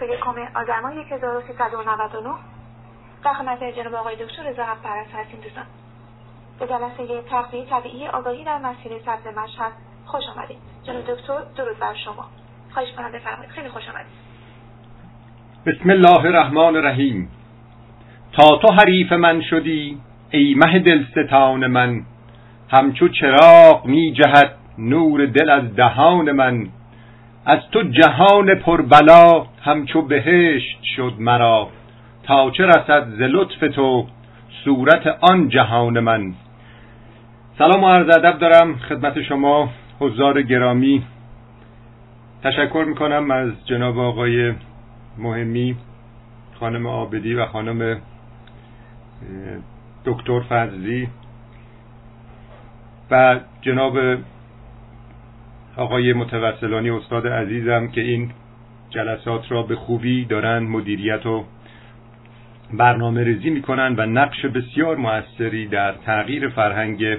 21 آذر ماه 1399 در خدمت جناب آقای دکتر رضا پرست هستیم دوستان. به جلسه تغذیه طبیعی آگاهی در مسیر سبز مشهد خوش آمدید. جناب دکتر درود بر شما. خواهش کنم بفرمایید. خیلی خوش آمدید. بسم الله الرحمن الرحیم. تا تو حریف من شدی ای مه دلستان من همچو چراغ می جهد نور دل از دهان من. از تو جهان پربلا همچو بهشت شد مرا. تا چه رسد ز لطف تو صورت آن جهان من. سلام و عرض ادب دارم خدمت شما حضار گرامی. تشکر می‌کنم از جناب آقای مهمی خانم آبدی و خانم دکتر فضلی و جناب آقای متوسلانی استاد عزیزم که این جلسات را به خوبی دارن مدیریت و برنامه ریزی می‌کنن و نقش بسیار موثری در تغییر فرهنگ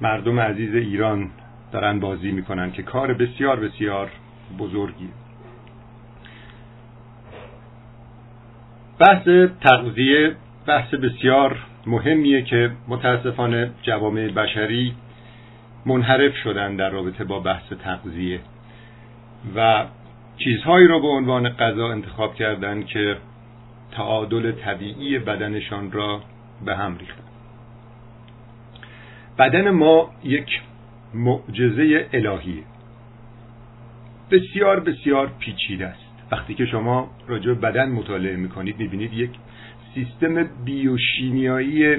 مردم عزیز ایران دارن بازی می‌کنن که کار بسیار بسیار بزرگی بحث تغذیه بحث بسیار مهمیه که متاسفانه جوامع بشری منحرف شدن در رابطه با بحث تغذیه و چیزهایی رو به عنوان غذا انتخاب کردن که تعادل طبیعی بدنشان را به هم ریختن. بدن ما یک معجزه الهیه. بسیار بسیار پیچیده است. وقتی که شما راجع به بدن مطالعه می‌کنید می‌بینید یک سیستم بیوشیمیایی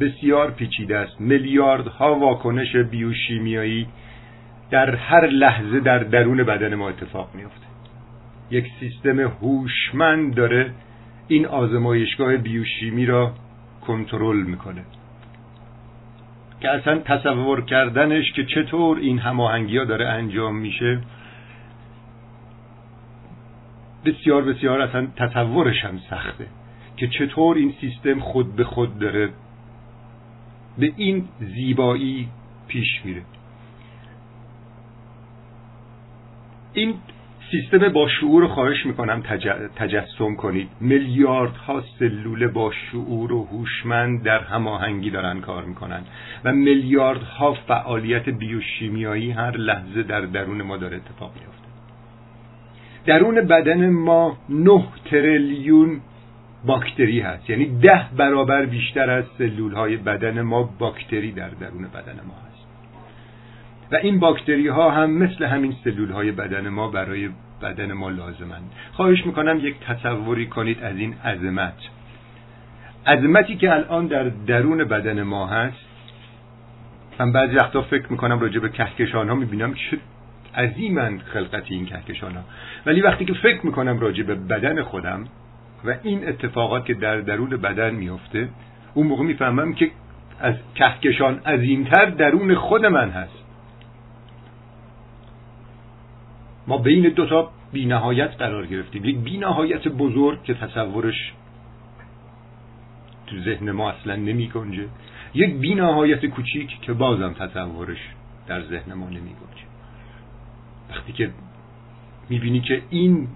بسیار پیچیده است. میلیاردها واکنش بیوشیمیایی در هر لحظه در درون بدن ما اتفاق میافته. یک سیستم هوشمند داره این آزمایشگاه بیوشیمی را کنترل می‌کنه. که اصلا تصور کردنش که چطور این هماهنگی ها داره انجام میشه بسیار بسیار اصلا تصورش هم سخته. که چطور این سیستم خود به خود داره به این زیبایی پیش میره. این سیستم با شعور رو خواهش می‌کنم تجسم کنید. میلیاردها سلول با شعور و هوشمند در هماهنگی دارن کار می‌کنن و میلیاردها فعالیت بیوشیمیایی هر لحظه در درون ما داره اتفاق میفته درون بدن ما نه تریلیون باکتری هست. یعنی ده برابر بیشتر از سلول های بدن ما باکتری در درون بدن ما هست. و این باکتری ها هم مثل همین سلول های بدن ما برای بدن ما لازمند. خواهش می‌کنم یک تصوری کنید از این عظمت. عظمتی که الان در درون بدن ما هست من بعضی وقتا فکر می‌کنم راجع به کهکشان ها می‌بینم چه عظیمند خلقت این کهکشان ها ولی وقتی که فکر می‌کنم راجع به بدن خودم و این اتفاقات که در درون بدن میفته اون موقع می‌فهمم که از کهکشان عظیمتر درون خود من هست. ما بین دو تا بینهایت قرار گرفتیم. یک بینهایت بزرگ که تصورش تو ذهن ما اصلا نمی گنجه یک بینهایت کوچیک که بازم تصورش در ذهن ما نمی گنجه وقتی که می‌بینی که این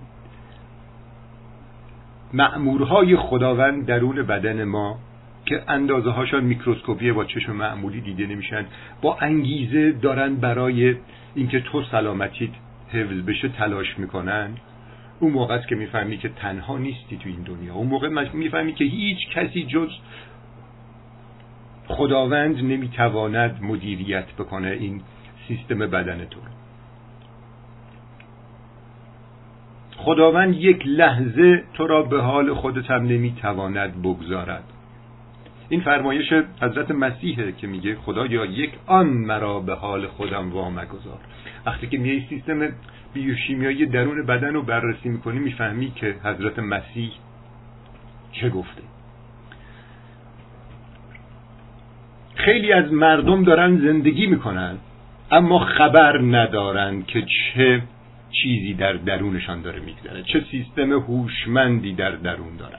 معمورهای خداوند درون بدن ما که اندازه هاشان میکروسکوپی با چشم معمولی دیده نمیشن با انگیزه دارن برای اینکه تو سلامتیت حفظ بشه تلاش می‌کنن. اون موقع است که می‌فهمی که تنها نیستی تو این دنیا. اون موقع می‌فهمی که هیچ کسی جز خداوند نمی‌تواند مدیریت بکنه این سیستم بدن تو خداوند یک لحظه تو را به حال خودت هم نمی‌تواند بگذارد. این فرمایش حضرت مسیحه که میگه خدایا یک آن مرا به حال خودم وامگذار. وقتی که میای سیستم بیوشیمیایی درون بدن رو بررسی می‌کنی می‌فهمی که حضرت مسیح چه گفته. خیلی از مردم دارن زندگی می‌کنن اما خبر ندارن که چه چیزی در درونشان داره میگذره. چه سیستم هوشمندی در درون دارن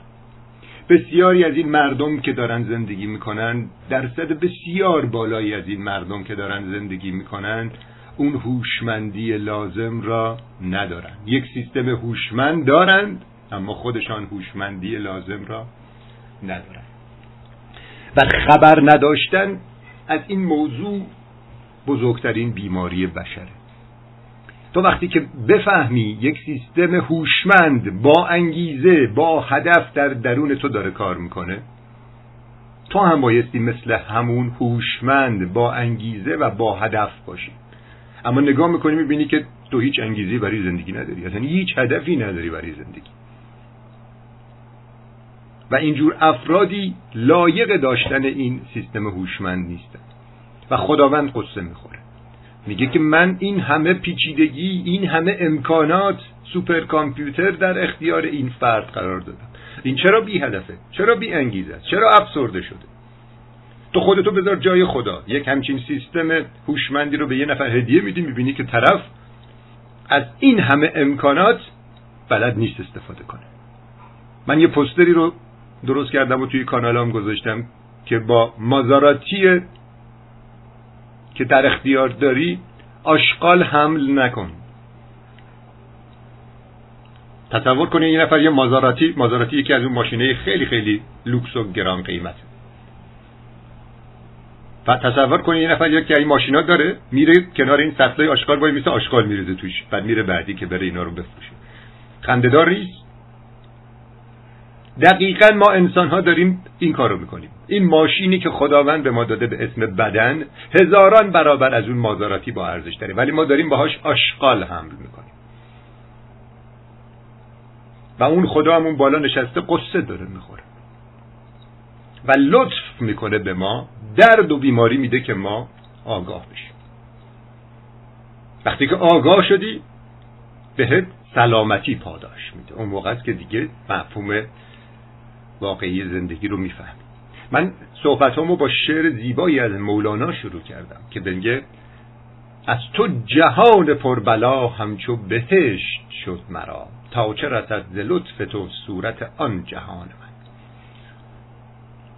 بسیاری از این مردم که دارن زندگی می‌کنن درصد بسیار بالایی از این مردم که دارن زندگی می‌کنن اون هوشمندی لازم را ندارند یک سیستم هوشمند دارند اما خودشان هوشمندی لازم را ندارند و خبر نداشتن از این موضوع بزرگترین بیماری بشره. تو وقتی که بفهمی یک سیستم هوشمند با انگیزه با هدف در درون تو داره کار می‌کنه تو هم بایستی مثل همون هوشمند با انگیزه و با هدف باشی. اما نگاه می‌کنی می‌بینی که تو هیچ انگیزی برای زندگی نداری. اصلا هیچ هدفی نداری برای زندگی. و اینجور افرادی لایق داشتن این سیستم هوشمند نیستن. و خداوند قصه می‌خوره میگه که من این همه پیچیدگی این همه امکانات سوپر کامپیوتر در اختیار این فرد قرار دادم. این چرا بی هدفه چرا بی انگیزه است چرا افسرده شده؟ تو خودتو بذار جای خدا. یک همچین سیستم هوشمندی رو به یه نفر هدیه میدی می‌بینی که طرف از این همه امکانات بلد نیست استفاده کنه. من یه پستری رو درست کردم و توی کانالام گذاشتم که با مازاراتی که در اختیار داری آشغال حمل نکن. تصور کنید یه نفر یه مازاراتی مازاراتی یکی از اون ماشینه خیلی خیلی لوکس و گران قیمت. و تصور کنید یه نفر یکی این ماشینا داره میره کنار این سطلای آشغال وای مثل آشغال میریزه توش بعد میره بعدی که بره اینا رو بفروشه. خندهدار نیست؟ دقیقا ما انسان ها داریم این کارو می‌کنیم. این ماشینی که خداوند به ما داده به اسم بدن هزاران برابر از اون مازاراتی با ارزش داره. ولی ما داریم باهاش آشغال حمل می‌کنیم. و اون خدا همون بالا نشسته قصه داره می‌خوره. و لطف می‌کنه به ما درد و بیماری میده که ما آگاه بشیم. وقتی که آگاه شدی بهت سلامتی پاداش میده. اون موقع که دیگه مفهوم واقعی زندگی رو میفهم. من صحبتامو با شعر زیبایی از مولانا شروع کردم که بنگه از تو جهان پربلا همچو بهشت شد مرا تا چه رسد ز لطف تو صورت آن جهان من.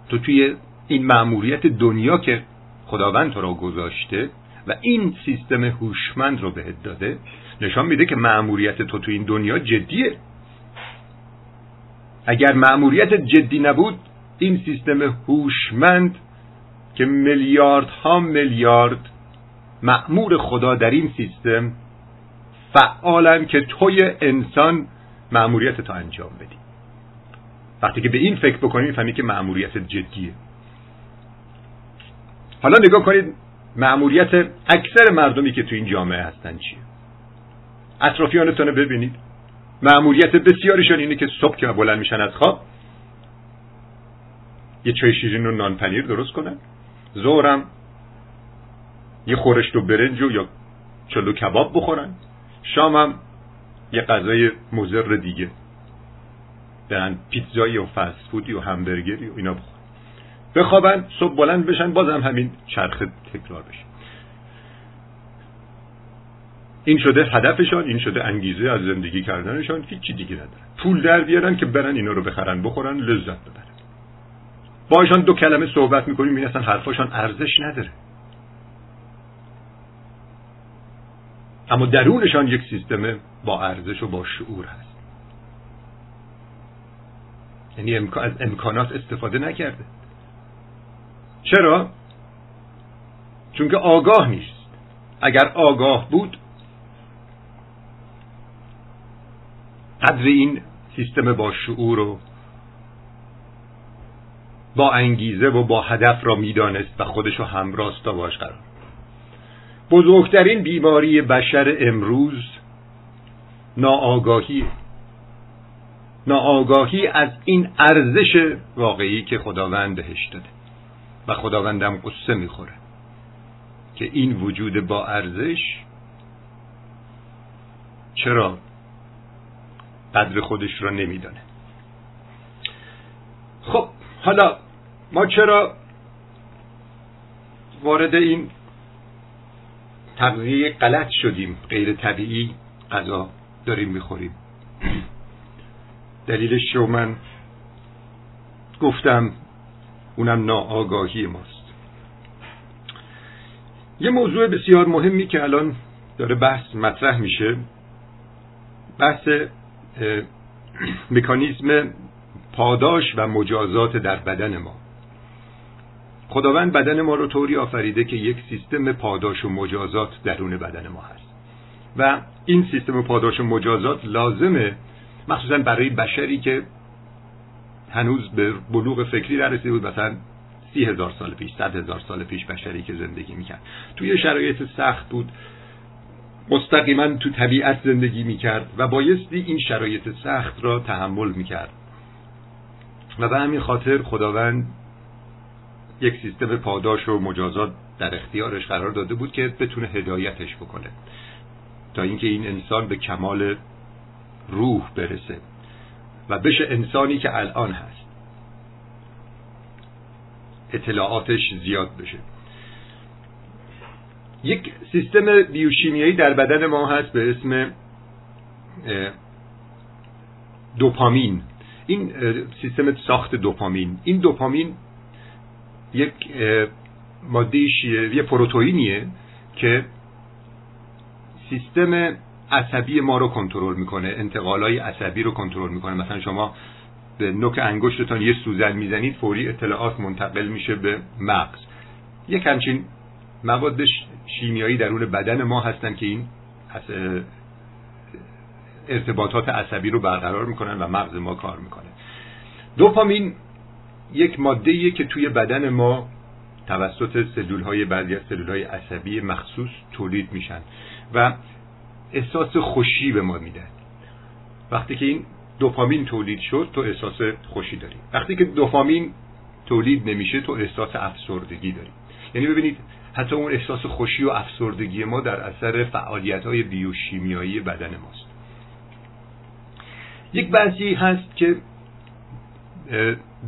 تو توی این معموریت دنیا که خداوند تو را گذاشته و این سیستم هوشمند رو بهت داده نشان میده که معموریت تو تو این دنیا جدیه. اگر معموریت جدی نبود این سیستم هوشمند که میلیاردها میلیارد معمور خدا در این سیستم فعالن که توی انسان معموریت تا انجام بدی. وقتی که به این فکر بکنی می‌فهمی که معموریت جدیه. حالا نگاه کنید معموریت اکثر مردمی که تو این جامعه هستن چیه؟ اطرافیانتون ببینید. معمولیت بسیاریشان اینه که صبح که بلند میشن از خواب یه چای شیرین و نان پنیر درست کنن. ظهرم یه خورشت و برنج و یا چلو کباب بخورن. شامم یه غذای مزر دیگه. برن پیتزایی و فست فودی و همبرگری و اینا بخورن. بخوابن صبح بلند بشن بازم همین چرخ تکرار بشه. این شده هدفشان این شده انگیزه از زندگی کردنشان هیچی دیگه نداره. پول در بیارن که برن اینا رو بخرن بخورن لذت ببرن. باشان دو کلمه صحبت می‌کنیم این اصلا حرفاشان ارزش نداره. اما درونشان یک سیستم با ارزش و با شعور هست. یعنی از امکانات استفاده نکرده. چرا؟ چون که آگاه نیست. اگر آگاه بود قدر این سیستم با شعور و با انگیزه و با هدف را می‌دانست و خودش رو همراستا باش قرار بزرگترین بیماری بشر امروز ناآگاهی. ناآگاهی از این ارزش واقعی که خداوند بهش داده. و خداوندم قصه می‌خوره که این وجود با ارزش چرا قدر خودش را نمیدانه خب حالا ما چرا وارد این تغذیه غلط شدیم؟ غیر طبیعی غذا داریم می‌خوریم. دلیلش رو من گفتم اونم ناآگاهی ماست. یه موضوع بسیار مهمی که الان داره بحث مطرح میشه بحث مکانیزم پاداش و مجازات در بدن ما. خداوند بدن ما رو طوری آفریده که یک سیستم پاداش و مجازات درون بدن ما هست. و این سیستم پاداش و مجازات لازمه مخصوصا برای بشری که هنوز به بلوغ فکری نرسیده بود مثلا سی هزار سال پیش صد هزار سال پیش بشری که زندگی می‌کرد. توی شرایط سخت بود. مستقیما تو طبیعت زندگی می‌کرد و بایستی این شرایط سخت را تحمل می‌کرد. و به همین خاطر خداوند یک سیستم پاداش و مجازات در اختیارش قرار داده بود که بتونه هدایتش بکنه. تا اینکه این انسان به کمال روح برسه و بشه انسانی که الان هست. اطلاعاتش زیاد بشه. یک سیستم بیوشیمیایی در بدن ما هست به اسم دوپامین. این سیستم ساخت دوپامین. این دوپامین یک مادهش یه پروتئینیه که سیستم عصبی ما رو کنترل می‌کنه انتقالای عصبی رو کنترل می‌کنه. مثلا شما به نوک انگشتتان یه سوزن می‌زنید فوری اطلاعات منتقل میشه به مغز. یک همچین مواد شیمیایی درون بدن ما هستن که این ارتباطات عصبی رو برقرار می‌کنن و مغز ما کار می‌کنه. دوپامین یک ماده که توی بدن ما توسط سلول های بعضی از سلول های عصبی مخصوص تولید میشن و احساس خوشی به ما میده وقتی که این دوپامین تولید شد تو احساس خوشی داری. وقتی که دوپامین تولید نمیشه تو احساس افسردگی داری. یعنی ببینید حتی اون احساس خوشی و افسردگی ما در اثر فعالیت های بیوشیمیایی بدن ماست. یک بعضی هست که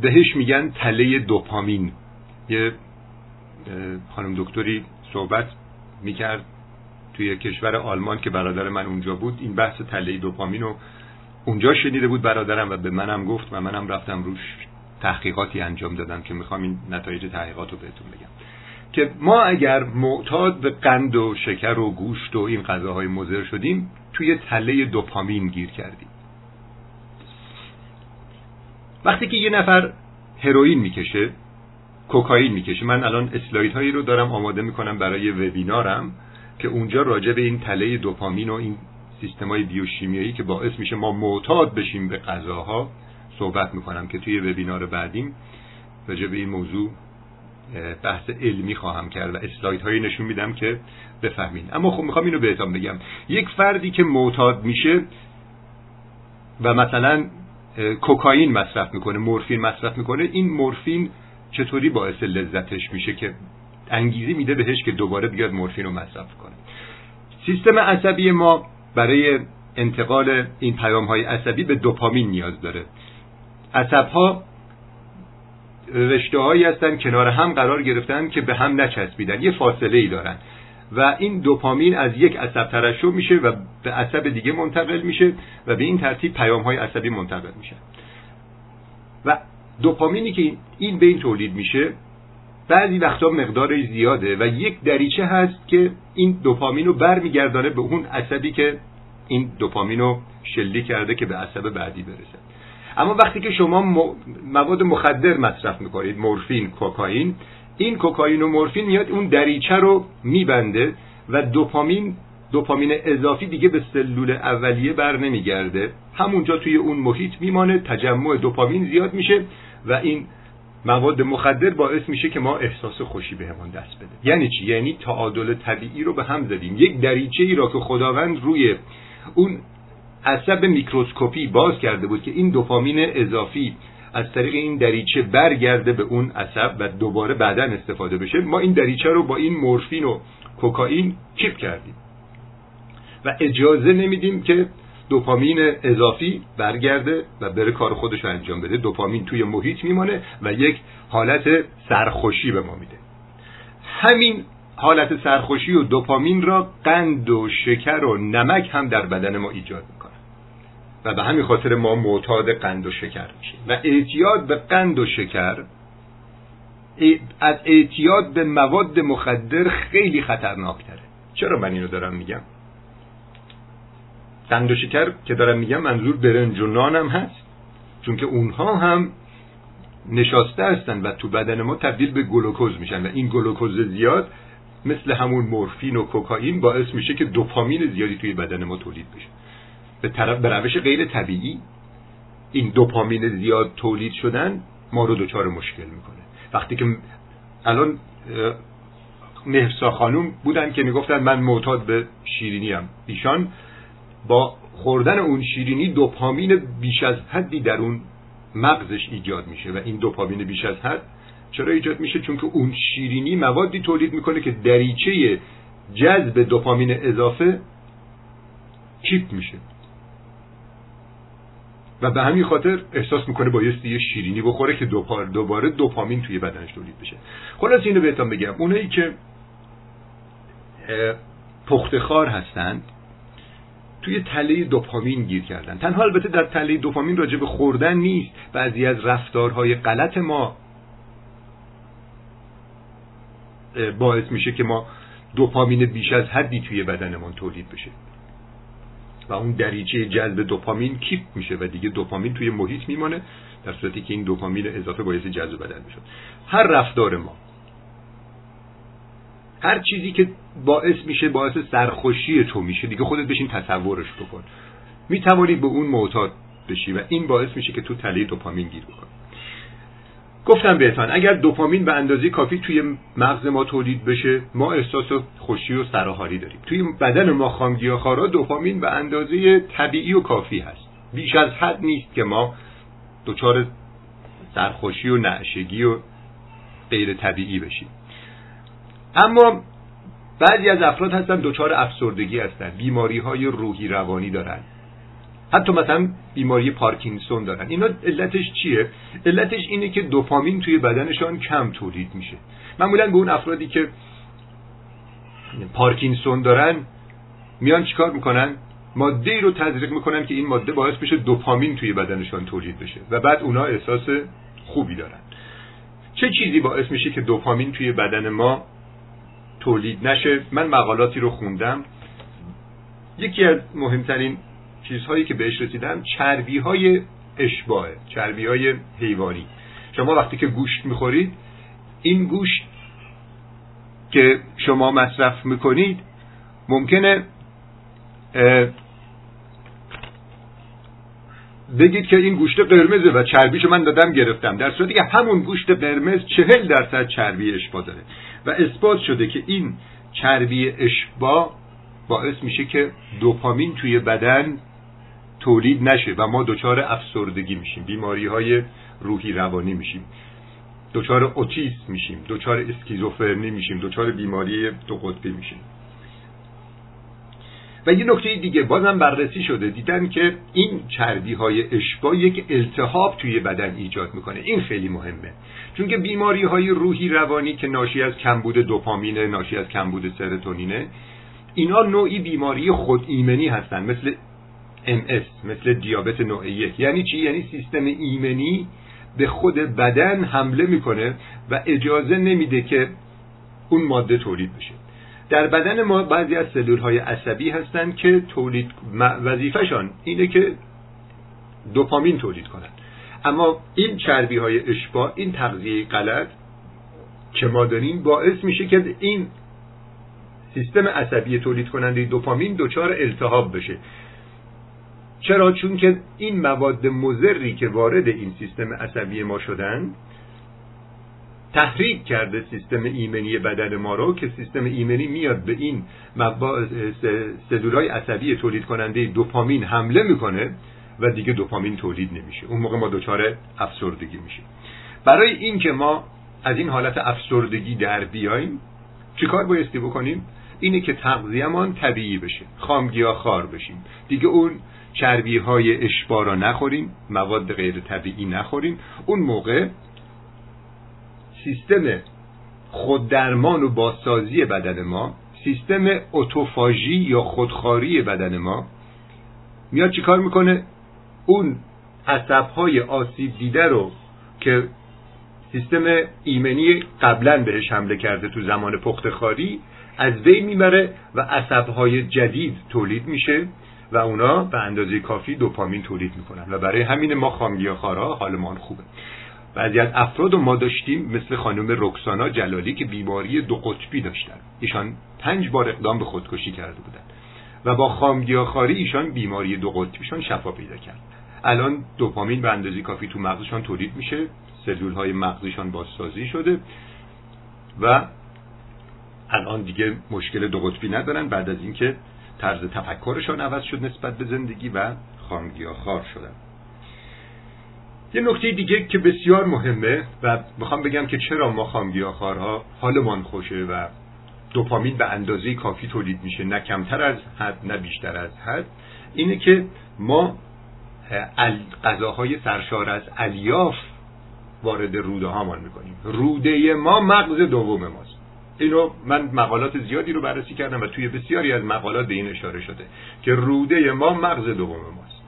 بهش میگن تله دوپامین. یه خانم دکتری صحبت می‌کرد توی کشور آلمان که برادر من اونجا بود. این بحث تله دوپامین رو اونجا شنیده بود برادرم و به منم گفت و منم رفتم روش تحقیقاتی انجام دادم که می‌خوام این نتایج تحقیقات رو بهتون بگم. که ما اگر معتاد به قند و شکر و گوشت و این غذاهای مضر شدیم توی تله دوپامین گیر کردیم. وقتی که یه نفر هروئین می‌کشه کوکائین می‌کشه من الان اسلاید هایی رو دارم آماده می‌کنم برای وبینارم که اونجا راجع به این تله دوپامین و این سیستم های بیوشیمیایی که باعث میشه ما معتاد بشیم به غذاها صحبت می‌کنم که توی وبینار بعدیم راجع به این موضوع بحث علمی خواهم کرد و اسلاید هایی نشون میدم که بفهمین. اما خب می‌خوام اینو بهتون بگم. یک فردی که معتاد میشه و مثلا کوکائین مصرف می‌کنه مورفین مصرف می‌کنه این مورفین چطوری باعث لذتش میشه که انگیزی میده بهش که دوباره بیاد مورفین رو مصرف کنه؟ سیستم عصبی ما برای انتقال این پیام های عصبی به دوپامین نیاز داره. عصب ها رشته هایی هستن کنار هم قرار گرفتن که به هم نچسبیدن. یه فاصله ای دارن. و این دوپامین از یک عصب ترشح میشه و به عصب دیگه منتقل میشه و به این ترتیب پیام های عصبی منتقل میشه و دوپامینی که این بین تولید میشه بعضی وقتا مقدار زیاده و یک دریچه هست که این دوپامین رو برمیگردانه به اون عصبی که این دوپامین رو شلی کرده که به عصب بعدی برسه. اما وقتی که شما مواد مخدر مصرف می‌کنید مورفین کوکائین این کوکائین و مورفین میاد اون دریچه رو میبنده و دوپامین دوپامین اضافی دیگه به سلول اولیه بر نمیگرده. همونجا توی اون محیط میمانه تجمع دوپامین زیاد میشه و این مواد مخدر باعث میشه که ما احساس خوشی بهمون دست بده. یعنی چی؟ یعنی تعادل طبیعی رو به هم زدیم. یک دریچه ای را که خداوند روی اون عصب میکروسکوپی باز کرده بود که این دوپامین اضافی از طریق این دریچه برگرده به اون عصب و دوباره بعدا استفاده بشه. ما این دریچه رو با این مورفین و کوکائین چیپ کردیم و اجازه نمیدیم که دوپامین اضافی برگرده و بره کار خودش رو انجام بده. دوپامین توی محیط میمانه و یک حالت سرخوشی به ما میده. همین حالت سرخوشی و دوپامین را قند و شکر و نمک هم در بدن ما ایجاد و به همین خاطر ما معتاد قند و شکر میشیم و اعتیاد به قند و شکر از اعتیاد به مواد مخدر خیلی خطرناکتره. چرا من اینو دارم میگم؟ قند و شکر که دارم میگم منظور برنج و نان هم هست. چون که اونها هم نشاسته هستن و تو بدن ما تبدیل به گلوکوز میشن. و این گلوکوز زیاد مثل همون مورفین و کوکائین باعث میشه که دوپامین زیادی توی بدن ما تولید بشه. به طرف به روش غیر طبیعی این دوپامین زیاد تولید شدن ما رو دچار مشکل می‌کنه. وقتی که الان مهرسا خانوم بودن که می‌گفتن من معتاد به شیرینی هم ایشان با خوردن اون شیرینی دوپامین بیش از حدی در اون مغزش ایجاد میشه و این دوپامین بیش از حد چرا ایجاد میشه؟ چون که اون شیرینی موادی تولید می‌کنه که دریچه جذب دوپامین اضافه کیپ میشه. و به همین خاطر احساس می‌کنه بایستی یه شیرینی بخوره که دوباره دوپامین توی بدنش تولید بشه. خلاص اینو بهتون بگم. اونایی که پختخار هستند توی تله دوپامین گیر کردن. تنها البته در تله دوپامین راجع به خوردن نیست. بعضی از رفتارهای غلط ما باعث میشه که ما دوپامین بیش از حدی توی بدنمون تولید بشه. و اون دریچه جذب دوپامین کیپ میشه و دیگه دوپامین توی محیط میمانه در صورتی که این دوپامین اضافه باعث جذب بدن می‌شد. هر رفتار ما هر چیزی که باعث میشه باعث سرخوشی تو میشه دیگه خودت بشین تصورش بکن. می‌توانی به اون معتاد بشی و این باعث میشه که تو تله دوپامین گیر بکن گفتم بهتان اگر دوپامین به اندازه کافی توی مغز ما تولید بشه ما احساس خوشی و سراحالی داریم. توی بدن ما خامگیاخوارا دوپامین به اندازه طبیعی و کافی هست. بیش از حد نیست که ما دچار سرخوشی و نعشگی و غیر طبیعی بشیم. اما بعضی از افراد هستن دچار افسردگی هستن. بیماری های روحی روانی دارن. حتی مثلا بیماری پارکینسون دارن. اینا علتش چیه؟ علتش اینه که دوپامین توی بدنشان کم تولید میشه. معمولا به اون افرادی که پارکینسون دارن میان چیکار می‌کنن؟ ماده رو تزریق می‌کنن که این ماده باعث بشه دوپامین توی بدنشان تولید بشه و بعد اونا احساس خوبی دارن. چه چیزی باعث میشه که دوپامین توی بدن ما تولید نشه؟ من مقالاتی رو خوندم. یکی از مهمترین چیزهایی که بهش رسیدم چربی های اشباه چربی های حیوانی. شما وقتی که گوشت می‌خورید این گوشت که شما مصرف می‌کنید ممکنه بگید که این گوشت قرمزه و چربیشو من دادم گرفتم. در صورتی که همون گوشت قرمز چهل درصد چربی اشبا داره. و اثبات شده که این چربی اشبا باعث میشه که دوپامین توی بدن تولید نشه و ما دچار افسردگی میشیم بیماری های روحی روانی میشیم. دچار اوتیسم میشیم دچار اسکیزوفرنی میشیم دچار بیماری دو قطبی میشیم. و یه نکته دیگه بازم بررسی شده دیدن که این چربی های اشبا یک التهاب توی بدن ایجاد می‌کنه. این خیلی مهمه. چون که بیماری های روحی روانی که ناشی از کمبود دوپامینه ناشی از کمبود سرتونینه اینا نوعی بیماری خود ایمنی هستن. مثل MS مثل دیابت نوع یک. یعنی چی؟ یعنی سیستم ایمنی به خود بدن حمله می‌کنه و اجازه نمیده که اون ماده تولید بشه. در بدن ما بعضی از سلول های عصبی هستند که تولید وظیفهشان اینه که دوپامین تولید کنند اما این چربی های اشباع این تغذیه غلط که ما داریم باعث میشه که این سیستم عصبی تولید کننده دوپامین دچار التهاب بشه. چرا؟ چون که این مواد مزری که وارد این سیستم عصبی ما شدن تحریک کرده سیستم ایمنی بدن ما رو که سیستم ایمنی میاد به این سلولای عصبی تولید کننده دوپامین حمله می‌کنه و دیگه دوپامین تولید نمیشه. اون موقع ما دچار افسردگی میشیم. برای اینکه ما از این حالت افسردگی در بیایم چیکار بایستی بکنیم؟ اینه که تغذیهمان طبیعی بشه. خامگیا خار بشیم. دیگه اون چربی های اشبا را نخوریم مواد غیر طبیعی نخوریم. اون موقع سیستم خوددرمان و بازسازی بدن ما سیستم اتوفاژی یا خودخاری بدن ما میاد چیکار می‌کنه؟ اون عصبهای آسیب دیده رو که سیستم ایمنی قبلا بهش حمله کرده تو زمان پختخاری از بین می‌بره و عصبهای جدید تولید میشه. و اونا به اندازه کافی دوپامین تولید می‌کنن. و برای همین ما خامگیاخوارها حالمان خوبه. بعضی از افراد ما داشتیم مثل خانم رکسانا جلالی که بیماری دو قطبی داشتن. ایشان پنج بار اقدام به خودکشی کرده بودن. و با خامگیاخواری ایشان بیماری دو قطبیشان شفا پیدا کرد. الان دوپامین به اندازه کافی تو مغزشان تولید میشه. سلول های مغزیشان بازسازی شده. و الان دیگه مشکل دو قطبی ندارن. بعد از اینکه طرز تفکرشان عوض شد نسبت به زندگی و خار شدن. یه نکته دیگه که بسیار مهمه و می‌خوام بگم که چرا ما خامگیاخوارها حالمان خوشه و دوپامین به اندازه کافی تولید میشه نه کمتر از حد نه بیشتر از حد اینه که ما غذاهای سرشار از الیاف وارد روده هامان می‌کنیم. روده ما مغز دوم ماست. اینو من مقالات زیادی رو بررسی کردم و توی بسیاری از مقالات به این اشاره شده که روده ما مغز دوم ماست.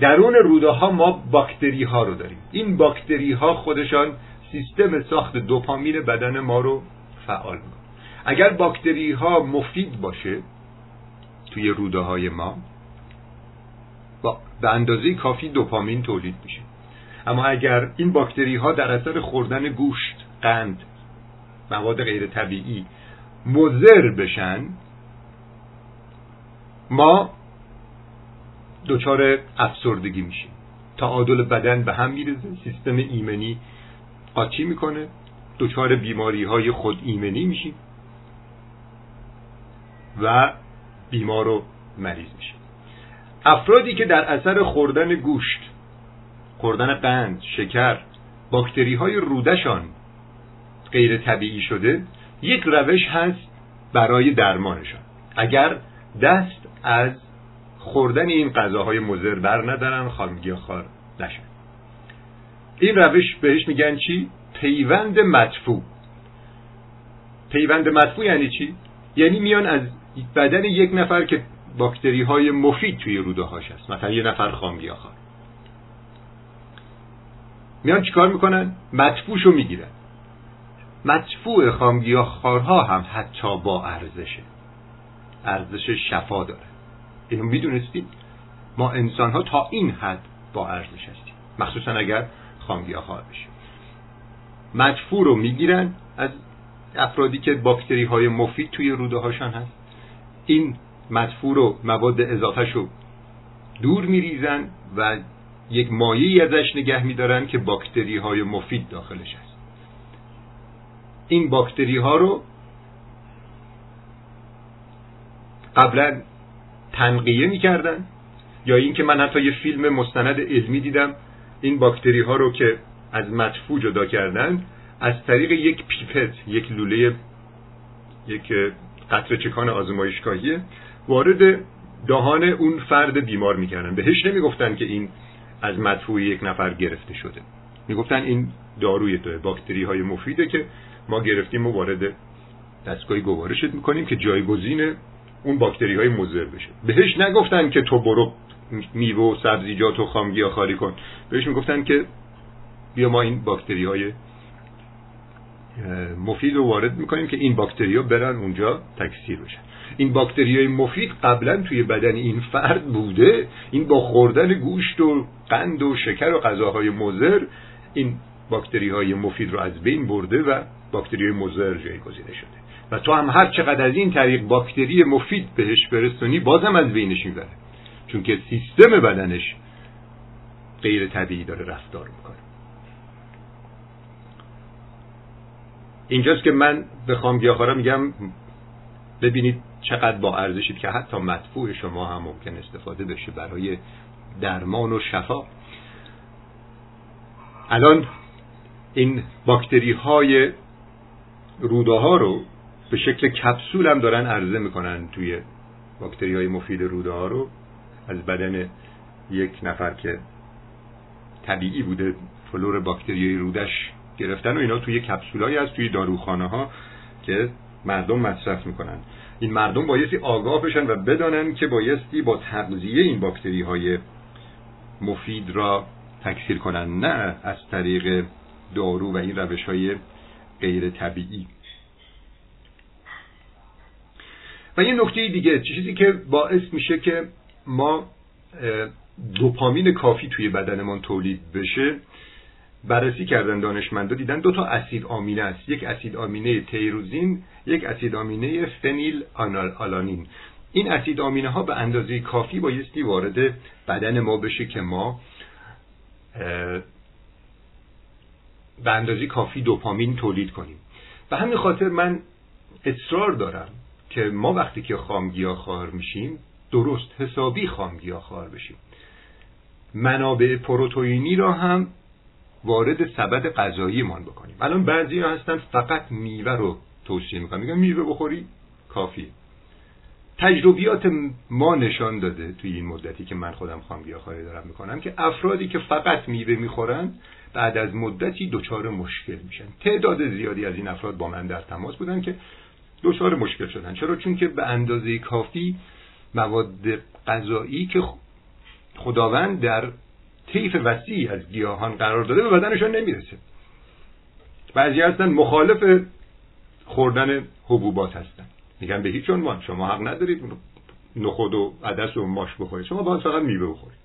درون روده ها ما باکتری ها رو داریم. این باکتری ها خودشان سیستم ساخت دوپامین بدن ما رو فعال می‌کنن. اگر باکتری ها مفید باشه توی روده های ما با به اندازه کافی دوپامین تولید میشه. اما اگر این باکتری ها در اثر خوردن گوشت قند مواد غیر طبیعی مضر بشن ما دچار افسردگی میشیم. تعادل بدن به هم میرزه سیستم ایمنی قاطی می‌کنه دچار بیماری های خود ایمنی میشیم و بیمار و مریض میشیم. افرادی که در اثر خوردن گوشت خوردن قند شکر باکتری های رودشان غیر طبیعی شده یک روش هست برای درمانشان. اگر دست از خوردن این غذاهای مضر بر ندارن خانگی خار نشن. این روش بهش میگن چی؟ پیوند مدفوع. پیوند مدفوع یعنی چی؟ یعنی میان از بدن یک نفر که باکتری های مفید توی روده هاش هست. مثلا یه نفر خامگیاخوار میان چیکار می‌کنن؟ مدفوعشو می‌گیرن. مدفوع خامگیاخوارها هم حتی با ارزشه ارزش شفا داره. اینو می‌دونستید ما انسان ها تا این حد با ارزش هستیم. مخصوصا اگر خامگیاخوار بشه مدفوع رو می‌گیرن از افرادی که باکتری های مفید توی روده هاشان هست. این مدفوع رو مواد اضافه رو دور میریزن و یک مایه ازش نگه میدارن که باکتری های مفید داخلش هست. این باکتری ها رو قبلا تنقیه می‌کردن یا اینکه من حتی یه فیلم مستند علمی دیدم این باکتری ها رو که از مدفوع جدا کردن از طریق یک پیپت یک لوله یک قطره چکان آزمایشگاهیه وارد دهان اون فرد بیمار می‌کردن. بهش نمی‌گفتن که این از مدفوع یک نفر گرفته شده. می‌گفتن این داروی تو باکتری های مفیده که ما گرفتیم و وارد دستگاهی گوارشت می‌کنیم که جایگزین اون باکتری های مضر بشه. بهش نگفتن که تو برو میوه و سبزیجات و خامگی خالی کن. بهش می‌گفتن که بیا ما این باکتری های مفید رو وارد می‌کنیم که این باکتری ها برن اونجا تکثیر بشن. این باکتری های مفید قبلا توی بدن این فرد بوده. این با خوردن گوشت و قند و شکر و غذاهای مضر این باکتری های مفید رو از بین برده و باکتری مضر جایگزین شده. و تو هم هر چقدر از این طریق باکتری مفید بهش برسونی بازم از بینش می‌بره. چون که سیستم بدنش غیر طبیعی داره رفتار می‌کنه. اینجاست که من به خامگیاخوارا میگم ببینید چقدر با ارزشید که حتی مدفوع شما هم ممکن استفاده بشه برای درمان و شفا. الان این باکتری های روده ها رو به شکل کپسول هم دارن عرضه می‌کنن توی باکتری های مفید روده ها رو. از بدن یک نفر که طبیعی بوده فلور باکتری رودش گرفتن و اینا توی کپسولایی از توی داروخانه ها که مردم مصرف می‌کنن. این مردم بایستی آگاه بشن و بدانن که بایستی با تغذیه این باکتری های مفید را تکثیر کنن نه از طریق دارو و این روش های غیر طبیعی. و یه نکته دیگه چیزی که باعث میشه که ما دوپامین کافی توی بدنمان تولید بشه بررسی کردن دانشمندا دیدن دو تا اسید آمینه است. یک اسید آمینه تیروزین یک اسید آمینه فنیل آلانین. این اسید آمینه ها به اندازه کافی بایستی وارد بدن ما بشه که ما به اندازه کافی دوپامین تولید کنیم. به همین خاطر من اصرار دارم که ما وقتی که خار میشیم درست حسابی خار بشیم. منابع پروتئینی را هم وارد سبد غذاییمان بکنیم. الان بعضی هستن فقط میوه رو توصیه می‌کنن. میگن میوه بخوری کافی تجربیات ما نشان داده توی این مدتی که من خودم خواهی دارم می‌کنم که افرادی که فقط میوه می‌خورن بعد از مدتی دچار مشکل میشن. تعداد زیادی از این افراد با من در تماس بودن که دچار مشکل شدن. چرا؟ چون که به اندازه کافی مواد غذایی که خداوند در طیف وسیعی از گیاهان قرار داده به بدنشان نمی‌رسه. بعضی هستن مخالف خوردن حبوبات هستن. میگن به هیچ عنوان. شما حق ندارید نخود و عدس و ماش بخورید. شما باید فقط میوه بخورید.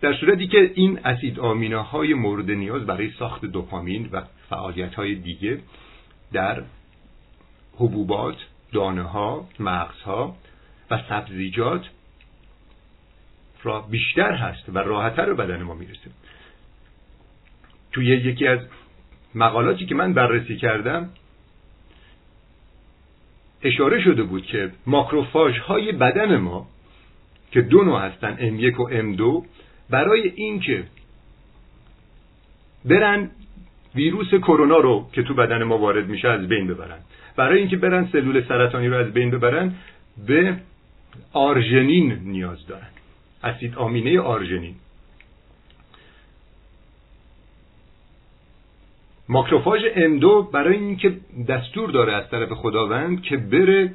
در صورتی که این اسید آمینه های مورد نیاز برای ساخت دوپامین و فعالیت های دیگه در حبوبات، دانه ها، مغز ها و سبزیجات را بیشتر هست و راحتتر به بدن ما می‌رسه. توی یکی از مقالاتی که من بررسی کردم اشاره شده بود که ماکروفاژ های بدن ما که دو نوع هستن M1 و M2 برای اینکه برن ویروس کرونا رو که تو بدن ما وارد میشه از بین ببرن. برای اینکه برن سلول سرطانی رو از بین ببرن به آرژنین نیاز دارن. اسید آمینه آرژنین. ماکروفاژ M2 برای اینکه دستور داره از طرف خداوند که بره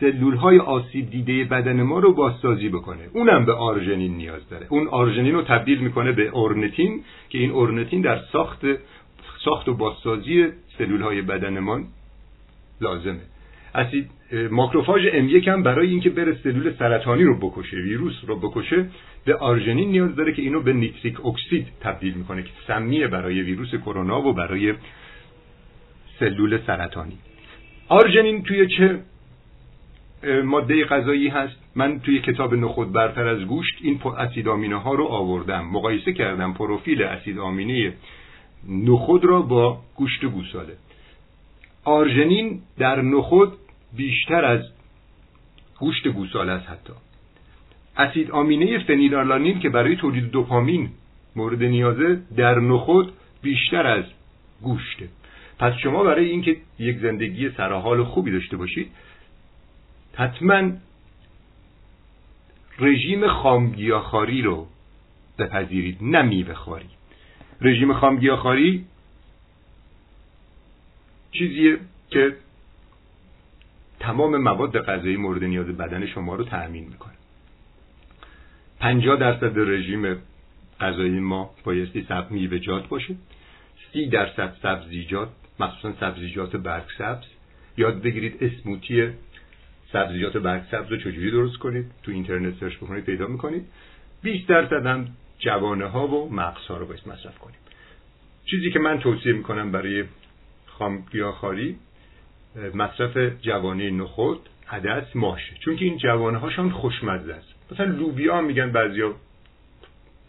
سلول های آسیب دیده بدن ما رو بازسازی بکنه. اونم به آرژنین نیاز داره. اون آرژنین رو تبدیل می‌کنه به اورنتین که این اورنتین در ساخت ساخت و بازسازی سلول های بدن ما لازمه. اسید ماکروفاژ M1 هم برای اینکه بره سلول سرطانی رو بکشه ویروس رو بکشه به آرژنین نیاز داره که اینو به نیتریک اکسید تبدیل می‌کنه که سمیه برای ویروس کرونا و برای سلول سرطانی. آرژنین توی چه ماده غذایی هست؟ من توی کتاب نخود برتر از گوشت این اسید آمینه ها رو آوردم. مقایسه کردم پروفیل اسید آمینه نخود را با گوشت گوساله. آرژنین در نخود بیشتر از گوشت گوساله است حتی. اسید آمینه فنیلالانین که برای تولید دوپامین مورد نیازه در نخود بیشتر از گوشته. پس شما برای اینکه یک زندگی سرحال خوبی داشته باشید حتما رژیم خامگیاخاری رو بپذیرید نه میوه خاری رژیم خامگیاخاری چیزیه که تمام مواد غذایی مورد نیاز بدن شما رو تأمین می‌کنه. 50 درصد رژیم غذایی ما بایستی سب میوه‌جات باشه. 30 درصد سبزیجات مخصوصا سبزیجات برگ سبز. یاد بگیرید اسموتی سبزیجات برگ سبز رو چجوری درست کنید؟ تو اینترنت سرچ بکنید پیدا می‌کنید. 20 درصد هم جوانه ها و مغز ها رو باید مصرف کنیم چیزی که من توصیه می‌کنم برای خامگیاخاری مصرف جوانه نخود عدس ماشه چون که این جوانه هاشون خوشمزه است. مثلا لوبیا میگن بعضیا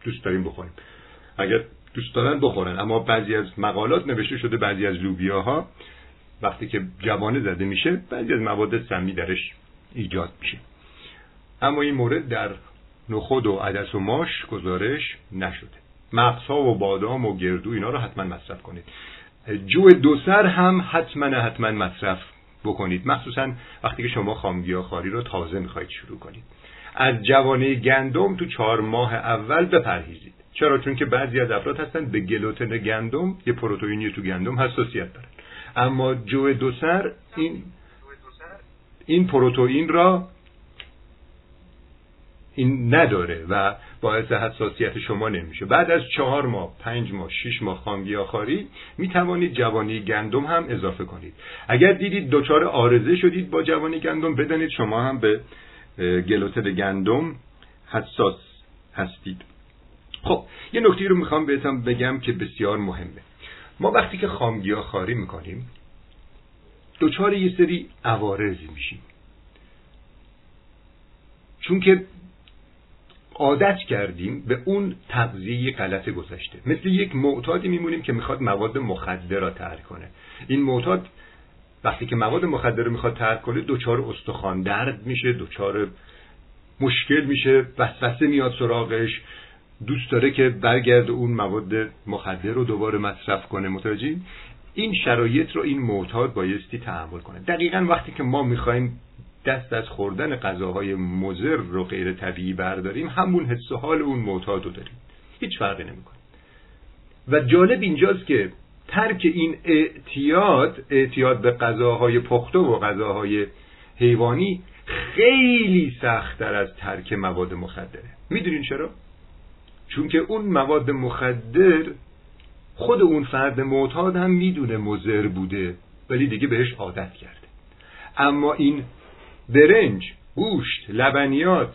دوست داریم بخوریم. اگر دوست دارن بخورن. اما بعضی از مقالات نوشته شده بعضی از لوبیاها وقتی که جوانه زده میشه بعضی از مواد سمی درش ایجاد میشه. اما این مورد در نخود و عدس و ماش گزارش نشده. مغزها و بادام و گردو اینا رو حتما مصرف کنید. جو دو سر هم حتما حتما مصرف بکنید. مخصوصا وقتی که شما خامگیاخواری رو تازه می‌خواید شروع کنید. از جوانه گندم تو چهار ماه اول بپرهیزید. چرا؟ چون که بعضی از افراد هستن به گلوتن گندم یه پروتئینی تو گندم حساسیت دارن. اما جو دو سر این این پروتئین را این نداره و باعث حساسیت شما نمیشه. بعد از چهار ماه پنج ماه شش ماه خامگیاخواری می توانید جوانی گندم هم اضافه کنید. اگر دیدید دچار آرزه شدید با جوانی گندم بدانید شما هم به گلوتر گندم حساس هستید. خب یه نکته رو می‌خوام بهتم بگم که بسیار مهمه. ما وقتی که خامگیا خاری می‌کنیم دوچار یه سری عوارض میشیم. چون که عادت کردیم به اون تغذیه غلط گذشته مثل یک معتادی میمونیم که می‌خواد مواد مخدر را ترک کنه. این معتاد وقتی که مواد مخدر رو می‌خواد ترک کنه دوچار استخوان درد میشه دوچار مشکل میشه وسوسه میاد سراغش. دوست داره که برگرد اون مواد مخدر رو دوباره مصرف کنه. متوجه این شرایط رو این معتاد بایستی تحمل کنه. دقیقا وقتی که ما می‌خوایم دست از خوردن غذاهای مضر رو غیر طبیعی برداریم همون حس و حال اون معتاد رو داریم. هیچ فرقی نمی‌کنه. و جالب اینجاست که ترک این اعتیاد اعتیاد به غذاهای پخته و غذاهای حیوانی خیلی سختتر از ترک مواد مخدره. می‌دونین چرا؟ چون که اون مواد مخدر خود اون فرد معتاد هم می‌دونه مضر بوده ولی دیگه بهش عادت کرده. اما این برنج گوشت لبنیات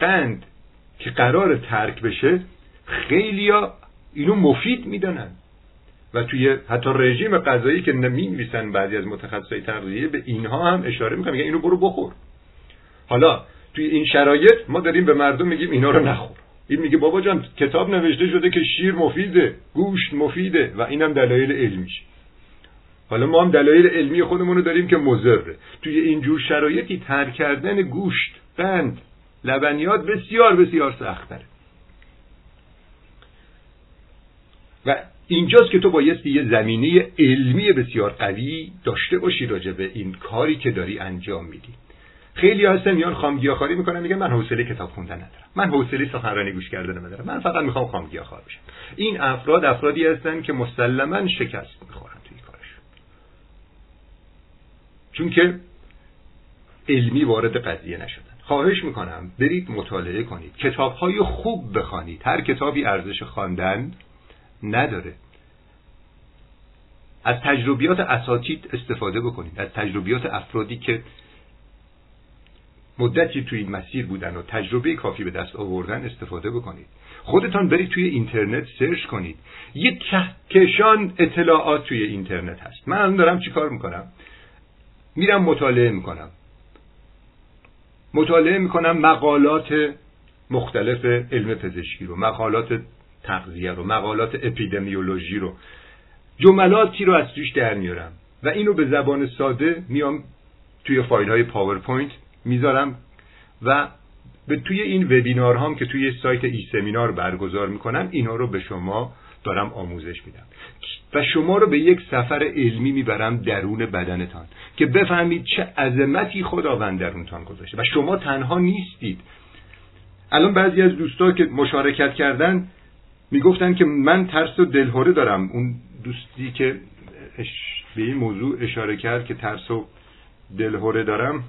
قند که قرار ترک بشه خیلیا اینو مفید می‌دانن و توی حتی رژیم غذایی که نمی‌نویسن بعضی از متخصصای تغذیه به اینها هم اشاره می‌کنن میگن اینو برو بخور. حالا توی این شرایط ما داریم به مردم میگیم اینا رو نخور. این میگه بابا جان کتاب نوشته شده که شیر مفیده گوشت مفیده و اینم دلایل علمیش حالا ما هم دلایل علمی خودمون رو داریم که مضره. توی اینجور شرایطی ترک کردن گوشت قند لبنیات بسیار بسیار سختره و اینجاست که تو بایستی یه زمینه علمی بسیار قوی داشته باشی راجع به این کاری که داری انجام میدی. خیلی هستن میان خامگیاخواری می‌کنن میگن من حوصله کتاب خوندن ندارم. من حوصله سخنرانی گوش کردن ندارم. من فقط می‌خوام خامگیاخوار بشم. این افراد افرادی هستن که مسلما شکست می‌خورن. چون که علمی وارد قضیه نشدن. خواهش می‌کنم برید مطالعه کنید. کتاب های خوب بخوانید. هر کتابی ارزش خواندن نداره. از تجربیات اساتید استفاده بکنید. از تجربیات افرادی که مدتی توی این مسیر بودن و تجربه کافی به دست آوردن استفاده بکنید. خودتان برید توی اینترنت سرچ کنید. یک کهکشان اطلاعات توی اینترنت هست. من الان دارم چیکار می‌کنم؟ میرم مطالعه می‌کنم. مطالعه می‌کنم مقالات مختلف علم پزشکی رو مقالات تغذیه رو مقالات اپیدمیولوژی رو. جملاتی رو از توش در میارم و اینو به زبان ساده میام توی فایل های پاورپوینت می‌ذارم و به توی این وبینار هم که توی سایت ای سمینار برگزار می‌کنم اینا رو به شما دارم آموزش میدم. و شما رو به یک سفر علمی می‌برم درون بدنتان که بفهمید چه عظمتی خداوند درونتان گذاشته. و شما تنها نیستید. الان بعضی از دوستا که مشارکت کردن می‌گفتن که من ترس و دلهوره دارم. اون دوستی که به این موضوع اشاره کرد که ترس و دلهوره دارم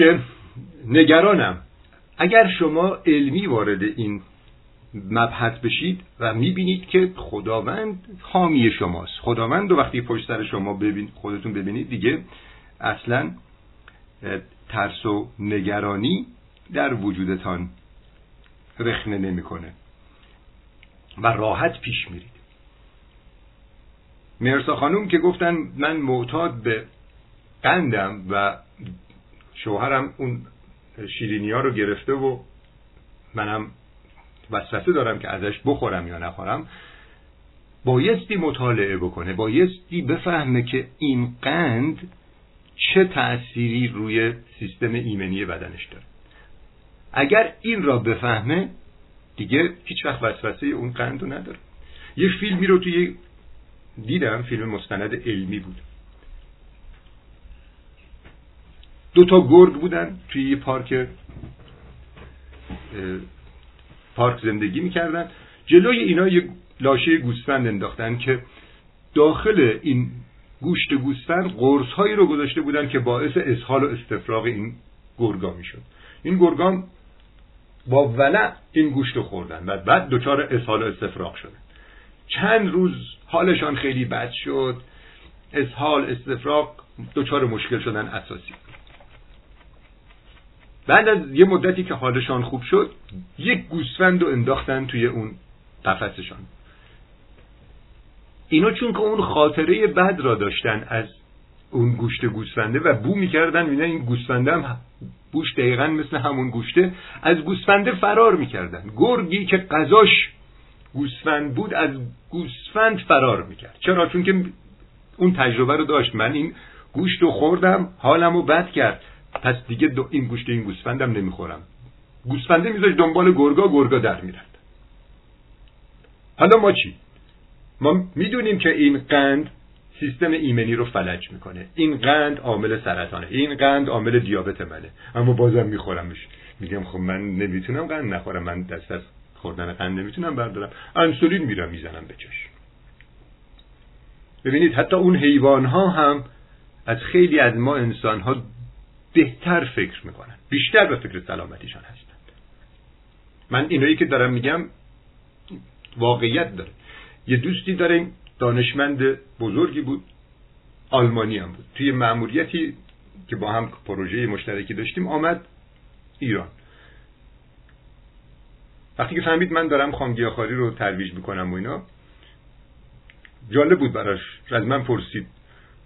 که نگرانم. اگر شما علمی وارد این مبحث بشید و می‌بینید که خداوند حامی شماست. خداوند رو وقتی پشت سر شما ببین خودتون ببینید دیگه اصلا ترس و نگرانی در وجودتان رخنه نمی‌کنه. و راحت پیش میرید. مرسا خانوم که گفتن من معتاد به قندم و شوهرم اون شیرینی ها رو گرفته و منم وسوسه دارم که ازش بخورم یا نخورم. بایستی مطالعه بکنه بایستی بفهمه که این قند چه تأثیری روی سیستم ایمنی بدنش داره. اگر این را بفهمه دیگه هیچ وقت وسوسه اون قند رو نداره. یه فیلمی رو توی دیدم فیلم مستند علمی بود. دو تا گرگ بودن توی یه پارک پارک زندگی می‌کردن. جلوی اینا یه لاشه گوسفند انداختن که داخل این گوشت گوسفند قرص هایی رو گذاشته بودن که باعث اسهال و استفراغ این گرگا می‌شد. این گرگان با ولع این گوشت رو خوردن و بعد دچار اسهال و استفراغ شدن. چند روز حالشان خیلی بد شد. اسهال استفراغ دچار مشکل شدن اساسی بعد از یه مدتی که حالشان خوب شد یک گوسفند رو انداختن توی اون قفسشان اینا چون که اون خاطره بد را داشتن از اون گوشت گوسفنده و بو می‌کردن میدن این گوسفنده هم بوش دقیقا مثل همون گوشته از گوسفنده فرار می‌کردن. گرگی که قضاش گوسفند بود از گوسفند فرار می‌کرد. چرا؟ چون که اون تجربه رو داشت. من این گوشت رو خوردم حالم رو بد کرد. پس دیگه این گوشت این گوسفندم نمی‌خورم. گوسفنده میذاش دنبال گرگا گرگا در میرند حالا ما چی؟ ما می‌دونیم که این قند سیستم ایمنی رو فلج می‌کنه. این قند عامل سرطانه. این قند عامل دیابت منه. اما بازم میخورمش. میگم خب من نمی‌تونم قند نخورم. من دست از خوردن قند نمی‌تونم بردارم. انسولین میرم می‌زنم به چشم. ببینید حتی اون حیوان ها هم از خیلی از ما انسان ها بهتر فکر می‌کنن. بیشتر به فکر سلامتیشان هستند. من اینایی که دارم میگم واقعیت داره. یه دوستی داریم دانشمند بزرگی بود آلمانی هم بود. توی معمولیتی که با هم پروژه مشترکی داشتیم آمد ایران. وقتی که فهمید من دارم خامگیاخاری رو ترویج می‌کنم و اینا جالب بود براش. از من پرسید.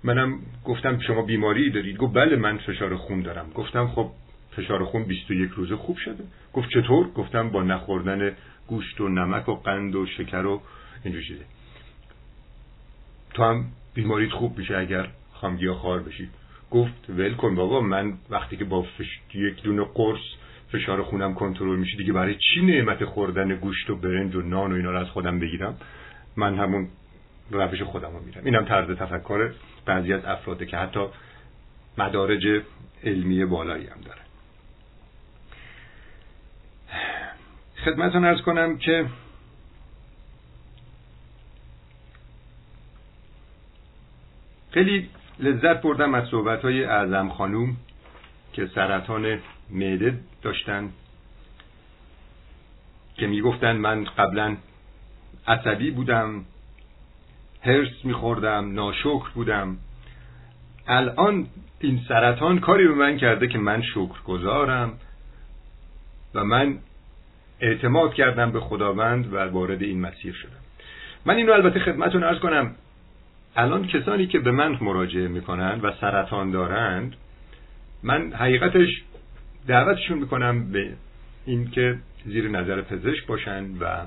منم گفتم شما بیماری دارید. گفت بله من فشار خون دارم. گفتم خب فشار خون 21 روزه خوب شده. گفت چطور؟ گفتم با نخوردن گوشت و نمک و قند و شکر و اینجور چیزه تو هم بیماریت خوب میشه اگر خامگیا خار بشید گفت ول کن بابا من وقتی که با فش... یک دونه قرص فشار خونم کنترل میشه دیگه برای چی نعمت خوردن گوشت و برنج و نان و اینا رو از خودم بگیرم؟ من همون روش خودم رو میرم. اینم طرز تفکر بعضی از افراده که حتی مدارج علمی بالایی هم داره. خدمتون ارز کنم که خیلی لذت بردم از صحبت های اعظم خانوم که سرطان معده داشتن که می‌گفتن من قبلا عصبی بودم. هرس میخوردم ناشکر بودم. الان این سرطان کاری به من کرده که من شکر گذارم و من اعتماد کردم به خداوند و وارد این مسیر شدم. من اینو البته خدمتون ارز کنم. الان کسانی که به من مراجعه می‌کنند و سرطان دارند من حقیقتش دعوتشون می‌کنم به اینکه زیر نظر پزشک باشن و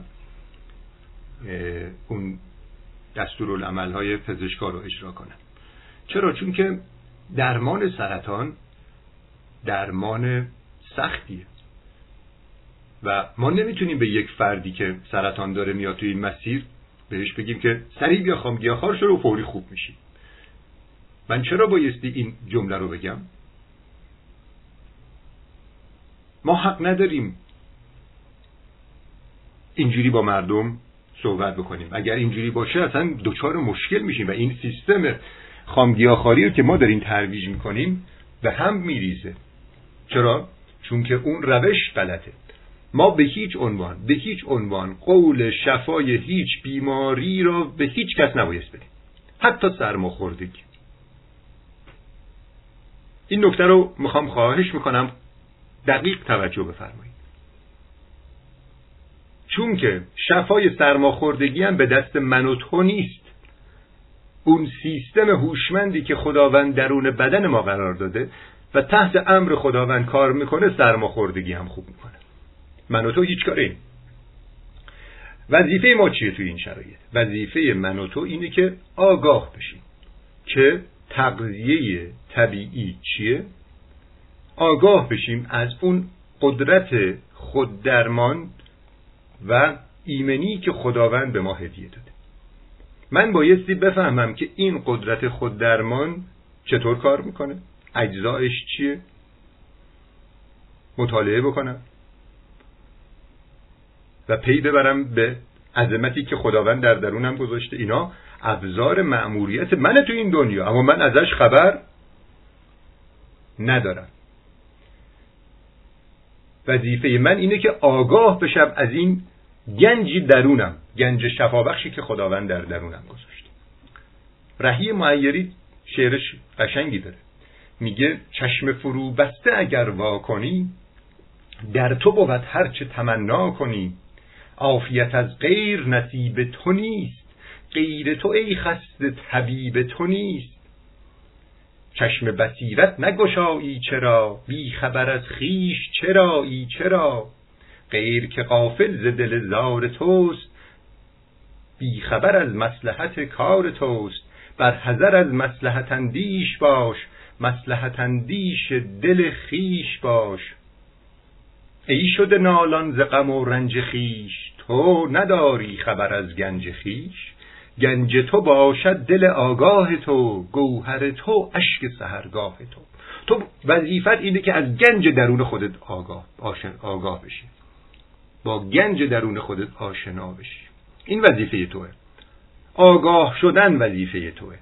اون دستورالعمل های پزشکا رو اجرا کنن چرا؟ چون که درمان سرطان درمان سختیه. و ما نمی‌تونیم به یک فردی که سرطان داره میاد توی این مسیر بهش بگیم که سریع بیا خام گیاهخوار شروع و فوری خوب میشی؟ من چرا بایستی این جمله رو بگم؟ ما حق نداریم اینجوری با مردم صحبت بکنیم. اگر اینجوری باشه اصلا دچار مشکل میشیم و این سیستم خامگیاخواری رو که ما داریم ترویج می‌کنیم به هم میریزه. چرا؟ چون که اون روش غلطه. ما به هیچ عنوان به هیچ عنوان قول شفای هیچ بیماری را به هیچ کس نبایست بدیم. حتی سرماخوردگی. این نکته رو می‌خوام خواهش می‌کنم دقیق توجه بفرمایید. چون که شفای سرماخوردگی هم به دست من و تو نیست. اون سیستم هوشمندی که خداوند درون بدن ما قرار داده و تحت امر خداوند کار می‌کنه سرماخوردگی هم خوب می‌کنه. من و تو هیچ کاره وظیفه ما چیه توی این شرایط؟ وظیفه من و تو اینه که آگاه بشیم. که تغذیه طبیعی چیه؟ آگاه بشیم از اون قدرت خوددرمان و ایمنی که خداوند به ما هدیه داده. من بایستی بفهمم که این قدرت خوددرمان چطور کار می‌کنه؟ اجزایش چیه؟ مطالعه بکنم. و پی ببرم به عظمتی که خداوند در درونم گذاشته. اینا ابزار مأموریت منه تو این دنیا اما من ازش خبر ندارم. وظیفه من اینه که آگاه بشم از این گنجی درونم گنج شفابخشی که خداوند در درونم گذاشت. رهی معیری شعرش قشنگی داره. میگه چشم فرو بسته اگر وا کنی در تو بود هرچه تمنا کنی. عافیت از غیر نصیب تو نیست غیر تو ای خسته طبیب تو نیست. چشم بصیرت نگشایی چرا؟ بی خبر از خیش چرایی چرا؟ غیر که قافل ز دل زار توست بی خبر از مسلحت کار توست. بر حذر از مسلحت اندیش باش مسلحت اندیش دل خیش باش. ای شده نالان ز غم و رنج خیش تو نداری خبر از گنج خیش گنج تو باشد دل آگاه تو گوهر تو اشک سهرگاه تو. تو وظیفت اینه که از گنج درون خودت آگاه آگاه بشی. با گنج درون خودت آشنا بشی. این وظیفه توه. آگاه شدن وظیفه توه.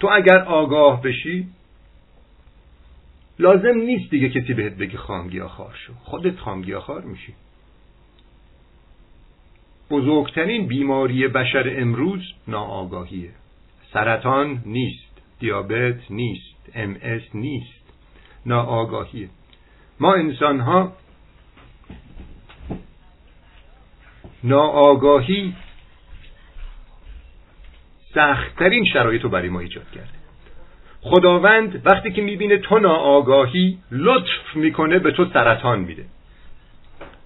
تو اگر آگاه بشی لازم نیست دیگه کسی بهت بگه خار شو. خودت خار میشی. بزرگترین بیماری بشر امروز ناآگاهیه. سرطان نیست دیابت نیست ام نیست. ناآگاهیه. ما انسان ها ناآگاهی سختترین شرایط رو برای ما ایجاد کرده. خداوند وقتی که می‌بینه تو ناآگاهی لطف می‌کنه به تو سرطان میده.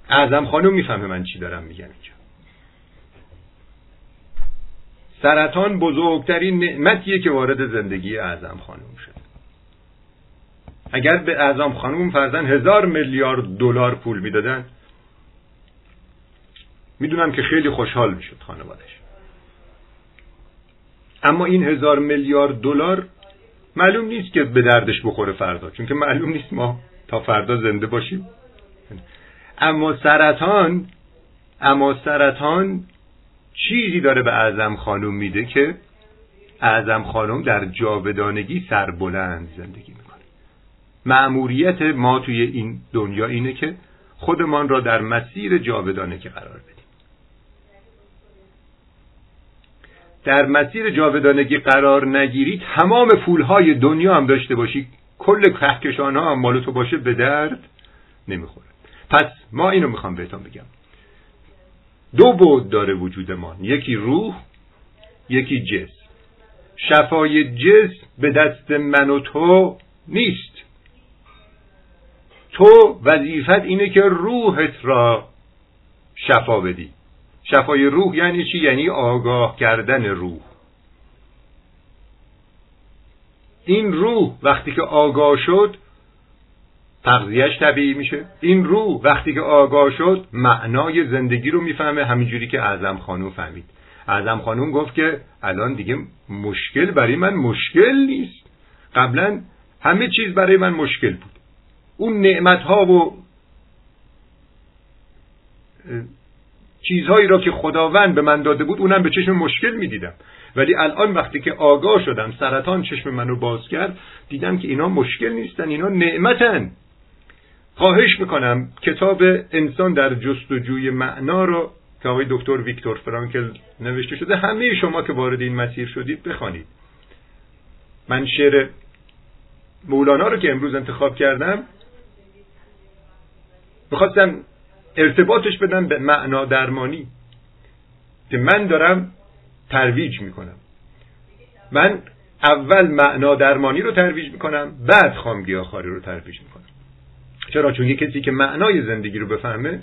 اعظم خانم می‌فهمه من چی دارم میگم اینجا. سرطان بزرگترین نعمتیه که وارد زندگی اعظم خانم شد. اگر به اعظم خانم فرزن هزار میلیارد دلار پول می‌دادن می‌دونم که خیلی خوشحال می‌شد خانوادش. اما این هزار میلیارد دلار معلوم نیست که به دردش بخوره فردا چون که معلوم نیست ما تا فردا زنده باشیم. اما سرطان اما سرطان چیزی داره به اعظم خانم میده که اعظم خانم در جاودانگی سربلند زندگی می‌کنه. معموریت ما توی این دنیا اینه که خودمان را در مسیر جاودانگی قرار بدیم. در مسیر جاودانگی قرار نگیری تمام پولهای دنیا هم داشته باشی کل کهکشان ها هم مال تو باشه به درد نمی‌خوره. پس ما اینو می‌خوام بهتون بگم. دو بود داره وجودمان یکی روح یکی جسم. شفای جسم به دست من و تو نیست. تو وظیفت اینه که روحت را شفا بدی. شفای روح یعنی چی؟ یعنی آگاه کردن روح. این روح وقتی که آگاه شد تغذیهش طبیعی میشه. این روح وقتی که آگاه شد معنای زندگی رو می‌فهمه همینجوری که اعظم خانوم فهمید. اعظم خانوم گفت که الان دیگه مشکل برای من مشکل نیست. قبلا همه چیز برای من مشکل بود. اون نعمت ها و چیزهایی را که خداوند به من داده بود اونم به چشم مشکل می‌دیدم. ولی الان وقتی که آگاه شدم سرطان چشم منو باز کرد دیدم که اینا مشکل نیستن اینا نعمتن. خواهش می‌کنم کتاب انسان در جستجوی معنا رو که آقای دکتر ویکتور فرانکل نوشته شده همه شما که وارد این مسیر شدید بخوانید. من شعر مولانا رو که امروز انتخاب کردم می‌خواستم ارتباطش بدم به معنا درمانی که من دارم ترویج می‌کنم. من اول معنا درمانی رو ترویج می‌کنم بعد خامگیاخواری رو ترویج می‌کنم. چرا؟ چون یه کسی که معنای زندگی رو بفهمه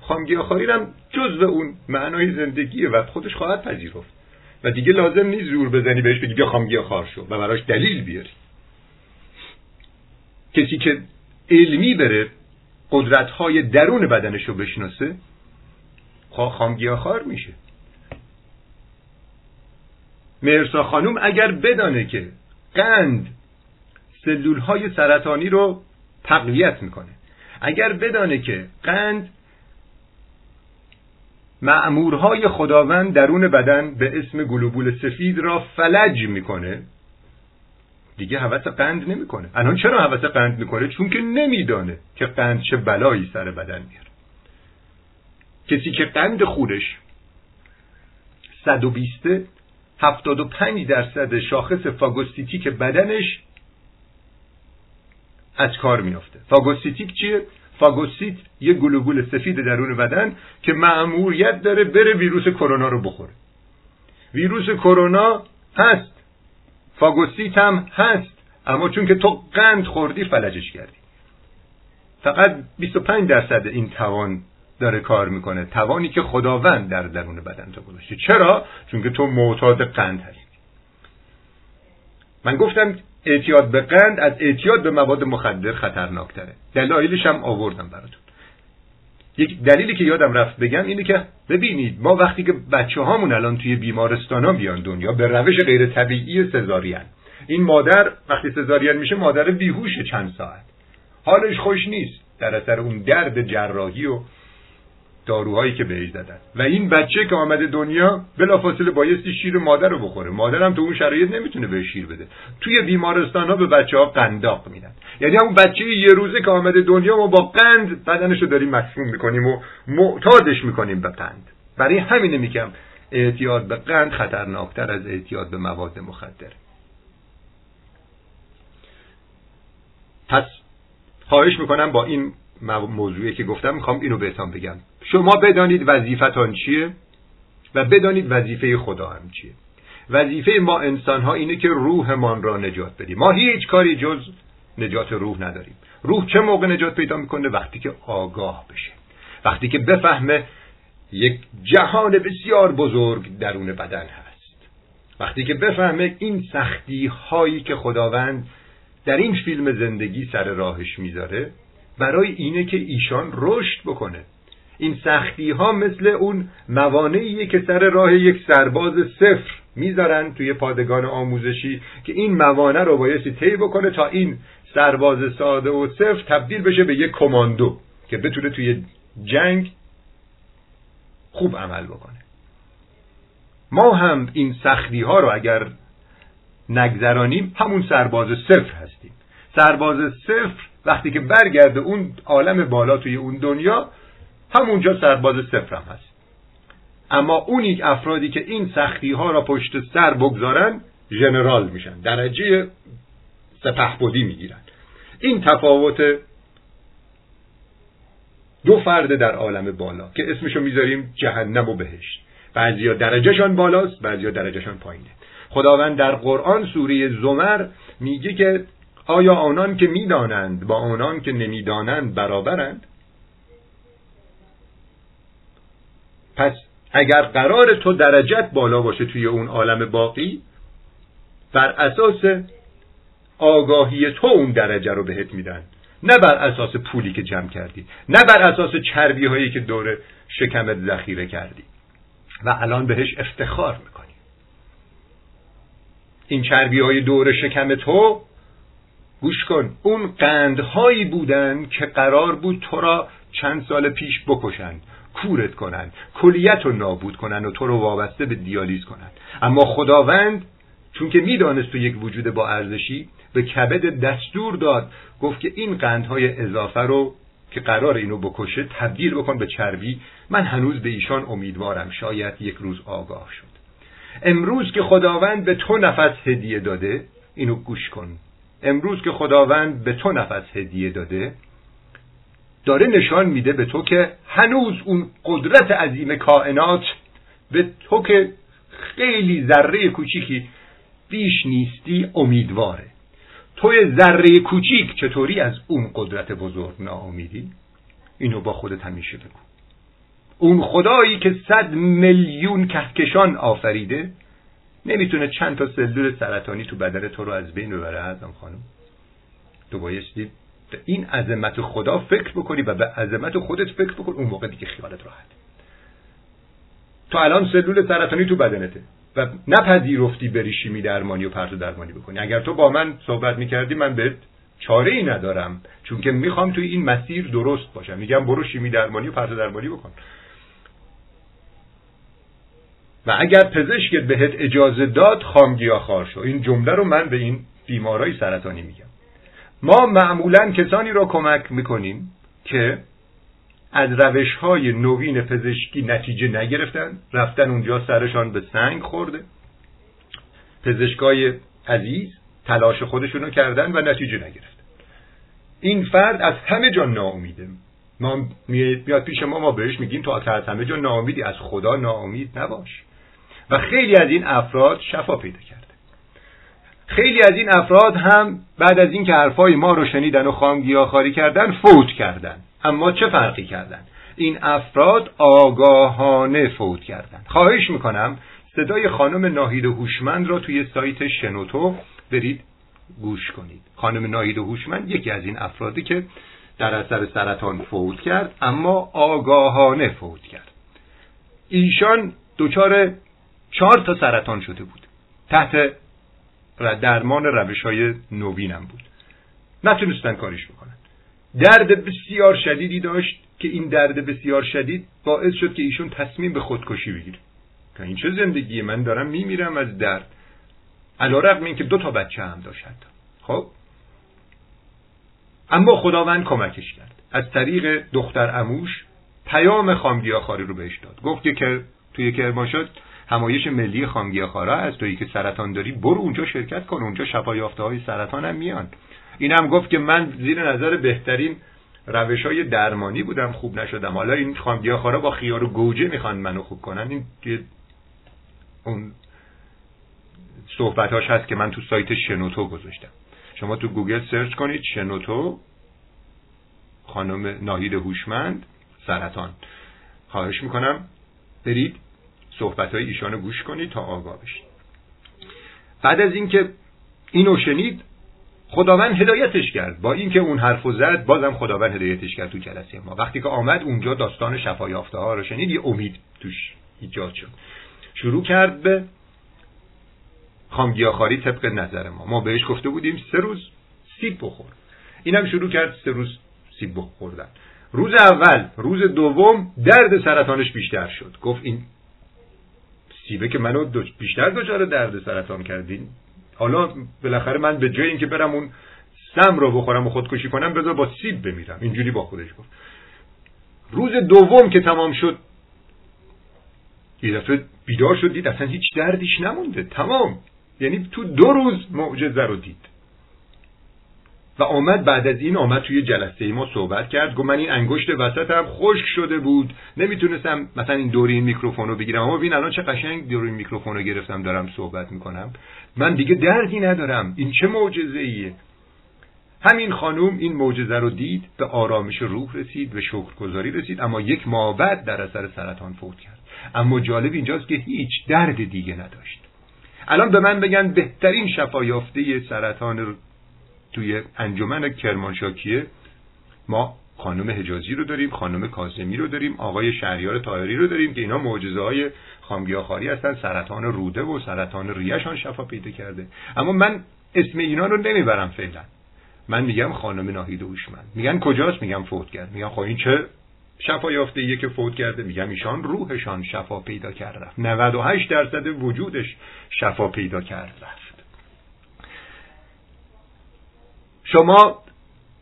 خامگیاخواری هم جزء اون معنای زندگیه و خودش خواهد پذیرفت. و دیگه لازم نیست زور بزنی بهش بگی بیا خامگیاخوار شو و براش دلیل بیاری. کسی که علمی بره قدرت های درون بدنش رو بشناسه خامگیاخوار میشه. مرسا خانوم اگر بدانه که قند سلول های سرطانی رو تقویت می‌کنه. اگر بدانه که قند معمورهای خداوند درون بدن به اسم گلوبول سفید را فلج می‌کنه دیگه حوث قند نمی‌کنه. الان چرا حوث قند می‌کنه؟ چون که نمیدانه که قند چه بلایی سر بدن میاره. کسی که قند خودش 120 75 درصد شاخص فاگوسیتیک بدنش از کار میافته. فاگوسیتیک چیه؟ فاگوسیت یه گلبول سفید درون بدن که مأموریت داره بره ویروس کرونا رو بخوره. ویروس کرونا هست. فاگوسیت هم هست. اما چون که تو قند خوردی فلجش کردی. فقط 25 درصد این توان داره کار می‌کنه. توانی که خداوند در درون بدن تو گذاشته. چرا؟ چون که تو معتاد قند هستی. من گفتم اعتیاد به قند از اعتیاد به مواد مخدر خطرناکتره. دلایلش هم آوردم براتون. یک دلیلی که یادم رفت بگم اینه که ببینید ما وقتی که بچه هامون الان توی بیمارستان ها بیان دنیا به روش غیر طبیعی سزارین. این مادر وقتی سزارین میشه مادر بیهوش چند ساعت. حالش خوش نیست. در اثر اون درد جراحی و داروهایی که بهش دادن. و این بچه که آمده دنیا بلافاصله بایستی شیر مادر رو بخوره. مادرم تو اون شرایط نمی‌تونه به شیر بده. توی بیمارستان ها به بچه ها قنداق میدن. یعنی همون بچه یه روزه که آمده دنیا ما با قند بدنش رو داریم مسموم می‌کنیم و معتادش می‌کنیم به قند. برای همینه میگم اعتیاد به قند خطرناکتر از اعتیاد به مواد مخدر. پس خواهش می‌کنم با این موضوعی که گفتم می‌خوام اینو بهتان بگم. شما بدانید وظیفتان چیه و بدانید وظیفه خدا هم چیه. وظیفه ما انسان ها اینه که روحمان را نجات بدیم. ما هیچ کاری جز نجات روح نداریم. روح چه موقع نجات پیدا می‌کنه؟ وقتی که آگاه بشه. وقتی که بفهمه یک جهان بسیار بزرگ درون بدن هست. وقتی که بفهمه این سختی هایی که خداوند در این فیلم زندگی سر راهش می‌ذاره برای اینه که ایشان رشد بکنه. این سختی ها مثل اون موانعیه که سر راه یک سرباز صفر می‌ذارن توی پادگان آموزشی که این موانع رو بایستی طی بکنه تا این سرباز ساده و صفر تبدیل بشه به یک کماندو که بتونه توی جنگ خوب عمل بکنه. ما هم این سختی ها رو اگر نگذرانیم همون سرباز صفر هستیم. سرباز صفر وقتی که برگرده اون عالم بالا توی اون دنیا همونجا سرباز صفرم هست. اما اونی افرادی که این سختی ها را پشت سر بگذارن ژنرال میشن. درجه سپهبدی می‌گیرن. این تفاوت دو فرد در عالم بالا که اسمشو می‌ذاریم جهنم و بهشت. بعضیا درجهشان بالاست بعضیا درجهشان پایینه. خداوند در قرآن سوره زمر میگه که آیا آنان که می‌دانند با آنان که نمی‌دانند برابرند؟ پس اگر قرار تو درجت بالا باشه توی اون عالم باقی بر اساس آگاهی تو اون درجه رو بهت میدن. نه بر اساس پولی که جمع کردی. نه بر اساس چربی هایی که دور شکمت ذخیره کردی. و الان بهش افتخار می‌کنی. این چربی های دور شکم تو گوش کن اون قندهایی بودن که قرار بود تو را چند سال پیش بکشند. کورت کنند کلیت رو نابود کنند و تو رو وابسته به دیالیز کنند. اما خداوند چون که می‌دانست تو یک وجود با ارزشی به کبد دستور داد گفت که این قندهای اضافه رو که قرار اینو بکشه تبدیل بکن به چربی. من هنوز به ایشان امیدوارم شاید یک روز آگاه شد. امروز که خداوند به تو نفس هدیه داده اینو گوش کن. امروز که خداوند به تو نفس هدیه داده داره نشان میده به تو که هنوز اون قدرت عظیم کائنات به تو که خیلی ذره کوچیکی بیش نیستی امیدواره. توی ذره کوچیک چطوری از اون قدرت بزرگ ناامیدی؟ اینو با خودت همیشه بگو. اون خدایی که صد میلیون کهکشان آفریده نمی‌تونه چند تا سلول سرطانی تو بدن تو رو از بین ببره ازم خانم. تو بایستی این عظمت خدا فکر بکنی و به عظمت خودت فکر بکن اون موقع دیگه خیالت راحت. تو الان سلول سرطانی تو بدنته و نپذیرفتی بری شیمی درمانی و پرتو درمانی بکنی. اگر تو با من صحبت می‌کردی من بهت چاره ای ندارم چون که می‌خوام توی این مسیر درست باشم. میگم برو شیمی درمانی و پرتو درمانی بکن. و اگر پزشکت بهت اجازه داد خامگیا خار شو. این جمله رو من به این بیمارای سرطانی میگم. ما معمولا کسانی را کمک می‌کنیم که از روش های نوین پزشکی نتیجه نگرفتن رفتن اونجا سرشان به سنگ خورده. پزشکای عزیز تلاش خودشونو کردن و نتیجه نگرفتن. این فرد از همه جا ناامیده. ما میاد پیش ما ما بهش میگیم تو از همه جا ناامیدی از خدا ناامید نباش. و خیلی از این افراد شفا پیدا کرده خیلی از این افراد هم بعد از اینکه حرفای ما رو شنیدن و خامگیاخاری کردن فوت کردن. اما چه فرقی کردن؟ این افراد آگاهانه فوت کردن. خواهش می‌کنم صدای خانم ناهید هوشمند را توی سایت شنوتو برید گوش کنید. خانم ناهید هوشمند یکی از این افرادی که در اثر سرطان فوت کرد اما آگاهانه فوت کرد. ایشان دچار چهار تا سرطان شده بود. تحت درمان روش های نوینم بود. نتونستن کارش بکنن. درد بسیار شدیدی داشت که این درد بسیار شدید باعث شد که ایشون تصمیم به خودکشی بگیره. که این چه زندگی من دارم میمیرم از درد. علا رقم این که دو تا بچه هم داشت خب؟ اما خداوند کمکش کرد. از طریق دختر اموش پیام خامگیاخواری رو بهش داد. گفت که توی کرماشات همایش ملی خامگیاخوارا از تویی که سرطان داری برو اونجا شرکت کن اونجا شفا یافته های سرطان هم میان. این هم گفت که من زیر نظر بهترین روش های درمانی بودم خوب نشدم. حالا این خامگیاخوارا با خیار و گوجه می‌خوان منو خوب کنن. این اون صحبتاش هست که من تو سایت شنوتو گذاشتم. شما تو گوگل سرچ کنید شنوتو خانم ناهید هوشمند سرطان. خواهش می‌کنم برید صحبت های ایشان رو گوش کنید تا آگاه بشید. بعد از اینکه اینو شنید خداوند هدایتش کرد. با اینکه اون حرف زد بازم خداوند هدایتش کرد تو جلسه ما. وقتی که آمد اونجا داستان شفا یافته ها رو شنید یه امید توش ایجاد شد. شروع کرد به خامگیاخاری طبق نظر ما. ما بهش گفته بودیم سه روز سیب بخور. اینم شروع کرد سه روز سیب بخوردن. روز اول روز دوم درد سرطانش بیشتر شد. گفت این سیبه که منو بیشتر دچار درد سرطان کردین. حالا بالاخره من به جای اینکه برم اون سم رو بخورم و خودکشی کنم بذار با سیب بمیرم. اینجوری با خودش گفت. روز دوم که تمام شد یه دفعه بیدار شد دید اصلا هیچ دردیش نمونده. تمام. یعنی تو دو روز معجزه رو دید. و آمد بعد از این آمد توی جلسه ای ما صحبت کرد. گفت من این انگشت وسطم خشک شده بود. نمی‌تونستم مثلا این دوری این میکروفون رو بگیرم. اما ببین الان چه قشنگ دوری این میکروفون رو گرفتم دارم صحبت می‌کنم. من دیگه دردی ندارم. این چه معجزه ایه همین خانوم این معجزه رو دید به آرامش روح رسید به شکرگزاری رسید اما یک ماه در اثر سرطان فوت کرد. اما جالب اینجاست که هیچ درد دیگه نداشت. الان به من بگن بهترین شفایافته سرطان توی انجمن کرمانشاکیه ما خانم حجازی رو داریم خانم کاظمی رو داریم آقای شهریار طاهری رو داریم که اینا معجزه های خامگیاخواری هستن سرطان روده و سرطان ریشان شفا پیدا کرده. اما من اسم اینا رو نمی‌برم فعلا. من میگم خانم ناهید هوشمند. میگن کجاست؟ میگم فوت کرد. میگن خب این چه شفا یافته که فوت کرده؟ میگم ایشان روحشان شفا پیدا کرد رفت 98 درصد وجودش شفا پیدا کرد رفت شما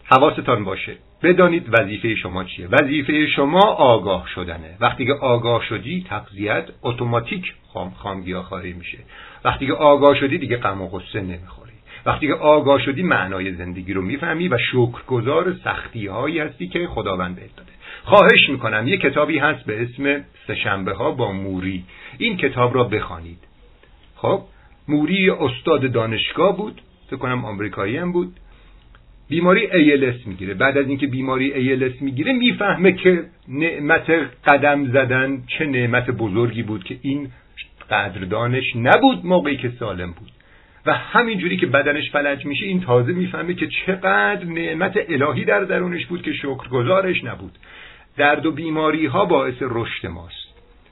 حواستان باشه. بدانید وظیفه شما چیه. وظیفه شما آگاه شدنه. وقتی که آگاه شدی تقضیت اتوماتیک خام خامگیاخواری میشه. وقتی که آگاه شدی دیگه غم و غصه نمی‌خوری. وقتی که آگاه شدی معنای زندگی رو می‌فهمی و شکرگزار سختی هایی هستی که خداوند بهت داده. خواهش می‌کنم یه کتابی هست به اسم سهشنبه ها با موری. این کتاب را بخوانید. خب موری استاد دانشگاه بود فکر کنم آمریکایی هم بود. بیماری ALS می‌گیره. بعد از اینکه بیماری ALS می‌گیره می‌فهمه که نعمت قدم زدن چه نعمت بزرگی بود که این قدردانش نبود موقعی که سالم بود. و همینجوری که بدنش فلج میشه این تازه می‌فهمه که چقدر نعمت الهی در درونش بود که شکرگزارش نبود. درد و بیماری ها باعث رشد ماست.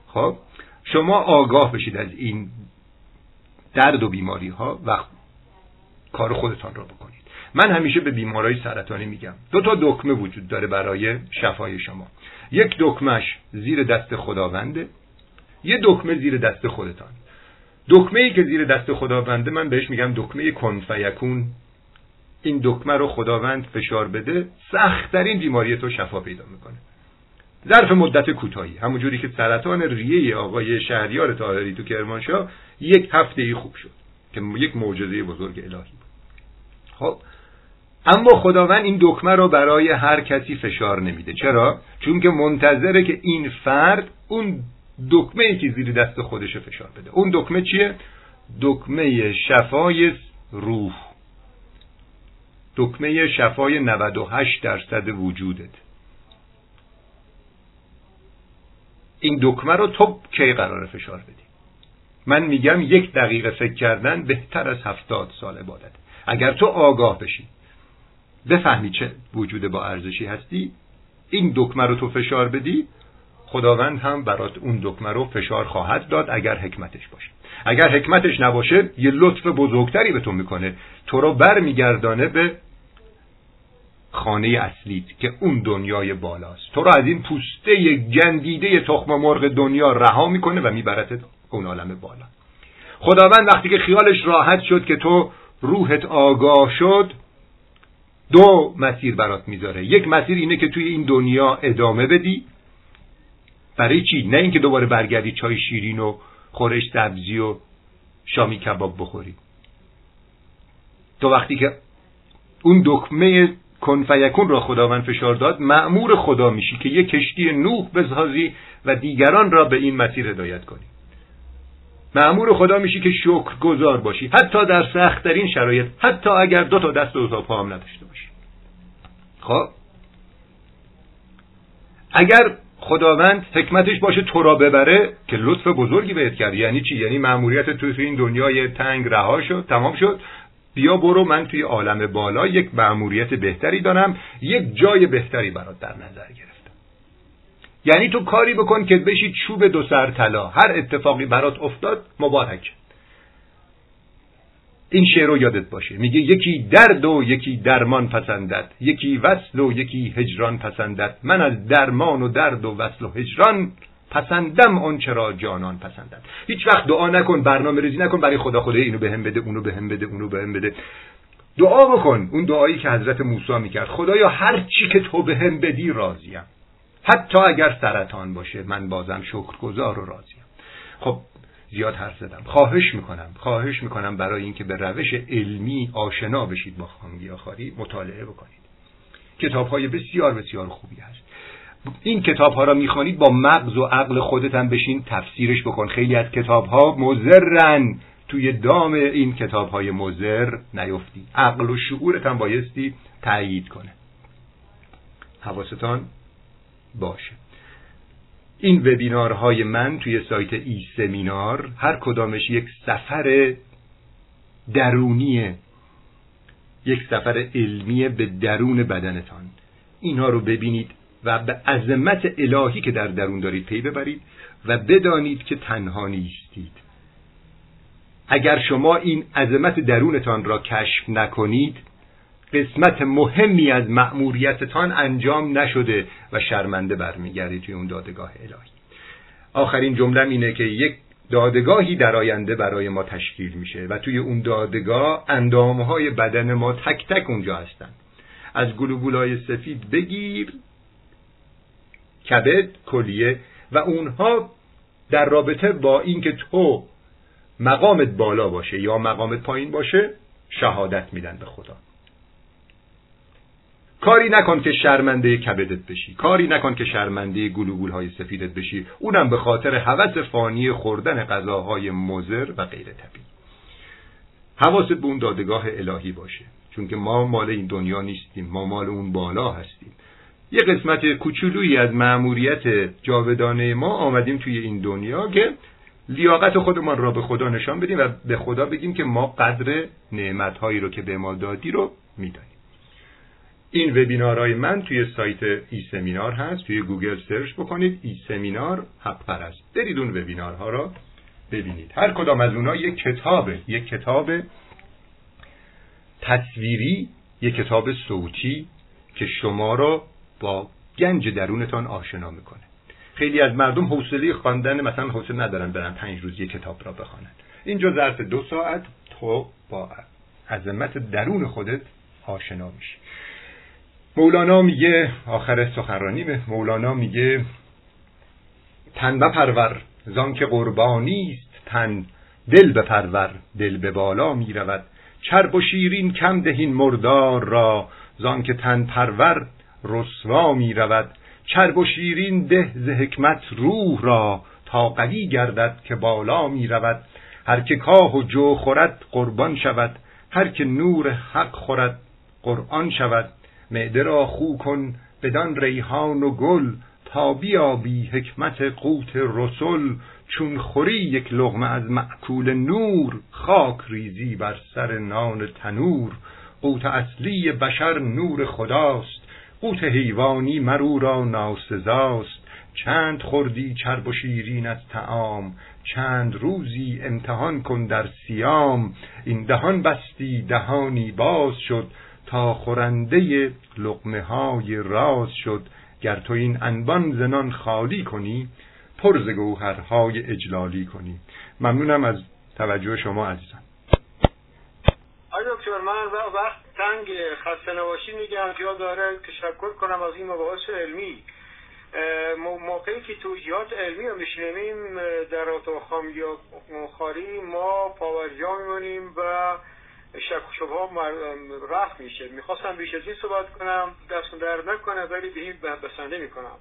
خب شما آگاه بشید از این درد و بیماری ها و کار خودتان را بکنید. من همیشه به بیمارای سرطانی میگم. دو تا دکمه وجود داره برای شفای شما. یک دکمهش زیر دست خداونده یه دکمه زیر دست خودتان. دکمه ای که زیر دست خداونده من بهش میگم دکمه کن فیکون این دکمه رو خداوند فشار بده سختترین بیماری تو شفا پیدا می‌کنه. ظرف مدت کوتاهی. همونجوری که سرطان ریه آقای شهریار طاهری تو کرمانشاه یک هفته ای خوب شد که یک معجزه بزرگ الهی بود. خب اما خداوند این دکمه رو برای هر کسی فشار نمیده. چرا؟ چون که منتظره که این فرد اون دکمه که زیر دست خودش فشار بده. اون دکمه چیه؟ دکمه شفای روح. دکمه شفای 98 درصد وجودت. این دکمه رو تو کی قرار فشار بدی؟ من میگم یک دقیقه فکر کردن بهتر از هفتاد سال عبادت. اگر تو آگاه بشی بفهمی چه وجود با ارزشی هستی این دکمه رو تو فشار بدی خداوند هم برات اون دکمه رو فشار خواهد داد اگر حکمتش باشه. اگر حکمتش نباشه یه لطف بزرگتری به تو می‌کنه. تو رو بر میگردانه به خانه اصلیت که اون دنیای بالاست. تو رو از این پوسته گندیده تخم مرغ دنیا رها می‌کنه و میبرتت اون عالم بالا. خداوند وقتی که خیالش راحت شد که تو روحت آگاه شد دو مسیر برات می‌ذاره. یک مسیر اینه که توی این دنیا ادامه بدی. برای چی؟ نه اینکه دوباره برگردی چای شیرین و خورش سبزی و شامی کباب بخوری. تو وقتی که اون دکمه کنفیکون را خداوند فشار داد معمور خدا میشی که یک کشتی نوح بسازی و دیگران را به این مسیر هدایت کنی. معمور خدا میشی که شکر گذار باشی. حتی در سختترین شرایط حتی اگر دو تا دست و پا هم نداشته باشی. خب؟ اگر خداوند حکمتش باشه تو را ببره که لطف بزرگی بهت کرد. یعنی چی؟ یعنی مأموریت توی این دنیای تنگ رها شد تمام شد. بیا برو من توی عالم بالا یک مأموریت بهتری دارم یک جای بهتری برات در نظر گرفتم. یعنی تو کاری بکن که بشی چوب دو سر طلا. هر اتفاقی برات افتاد مبارک. این شعر رو یادت باشه. میگه یکی درد و یکی درمان پسندد. یکی وصل و یکی هجران پسندد. من از درمان و درد و وصل و هجران پسندم اون چرا جانان پسندد. هیچ وقت دعا نکن برنامه ریزی نکن برای خدا خدا اینو بهم بده اونو بهم بده اونو بهم بده. دعا بکن. اون دعایی که حضرت موسی می‌کرد. خدایا هر چی که تو بهم بدی راضیم. حتی اگر سرطان باشه من بازم شکرگزار و راضیم. خب زیاد حرف زدم. خواهش می‌کنم خواهش می‌کنم برای اینکه به روش علمی آشنا بشید با خانگیاخواری مطالعه بکنید. کتاب های بسیار بسیار خوبی هست. این کتاب ها را می‌خوانید با مغز و عقل خودت هم بشین تفسیرش بکن. خیلی از کتاب ها مزرن توی دام این کتاب های مزر نیفتی. عقل و شعورت هم بایستی تأیید کنه. حواستان؟ باشه. این وبینارهای من توی سایت ای سمینار هر کدامش یک سفر درونیه. یک سفر علمی به درون بدنتان. اینها رو ببینید و به عظمت الهی که در درون دارید پی ببرید و بدانید که تنها نیستید. اگر شما این عظمت درونتان را کشف نکنید قسمت مهمی از مأموریتتان انجام نشده و شرمنده برمیگردید توی اون دادگاه الهی. آخرین جمله اینه که یک دادگاهی در آینده برای ما تشکیل میشه و توی اون دادگاه اندامهای بدن ما تک تک اونجا هستن از گلوبولای سفید بگیر کبد کلیه و اونها در رابطه با اینکه تو مقامت بالا باشه یا مقامت پایین باشه شهادت میدن به خدا. کاری نکن که شرمنده کبدت بشی. کاری نکن که شرمنده گلوگول های سفیدت بشی. اونم به خاطر هوس فانی خوردن غذاهای مزر و غیر طبیعی. حواست به اون دادگاه الهی باشه. چون که ما مال این دنیا نیستیم. ما مال اون بالا هستیم. یه قسمت کوچولویی از مأموریت جاودانه ما آمدیم توی این دنیا که لیاقت خودمان را به خدا نشان بدیم و به خدا بگیم که ما قدر نعمتهایی رو که به ما دادی رو می‌دانیم. این وبینارهای من توی سایت ای سمینار هست. توی گوگل سرچ بکنید ای سمینار حق پرست برید اون وبینارها را ببینید. هر کدام از اونها یک کتابه یک کتاب تصویری یک کتاب صوتی که شما را با گنج درونتان آشنا می‌کنه. خیلی از مردم حوصله خواندن مثلا حوصله ندارن برن پنج روز یک کتاب را بخوانن. اینجا ظرف دو ساعت تو با عظمت درون خودت آشنا میشی. مولانا میگه آخر سخنرانی مولانا میگه تن بپرور زان که قربانی است تن دل بپرور دل به بالا می‌رود. چرب و شیرین کم دهین مردار را زان که تن پرور رسوا می‌رود. چرب و شیرین ده ز حکمت روح را تا قوی گردد که بالا می‌رود. هر که کاه و جو خورد قربان شود هر که نور حق خورد قرآن شود. معده را خو کن بدان ریحان و گل تا بیابی حکمت قوت رسل چون خوری یک لغمه از معکول نور خاک ریزی بر سر نان تنور. قوت اصلی بشر نور خداست قوت حیوانی مرو را ناسزاست. چند خوردی چرب و شیرین از تعام چند روزی امتحان کن در سیام این دهان بستی دهانی باز شد تا خورنده لقمه های راز شد. گر تو این انبان زنان خالی کنی پر ز گوهرهای اجلالی کنی. ممنونم از توجه شما عزیزم آی دکتر من وقت تنگ خسته نباشی میگم. جا داره تشکر کنم از این مباحث علمی. موقعی که توجیهات علمی رو میشنویم در اتاق یا خاری ما پاورجا میمونیم و شک و شبه رفت میشه. می‌خواستم بیش از این صحبت کنم دست در نکنه ولی به این بسنده می‌کنم.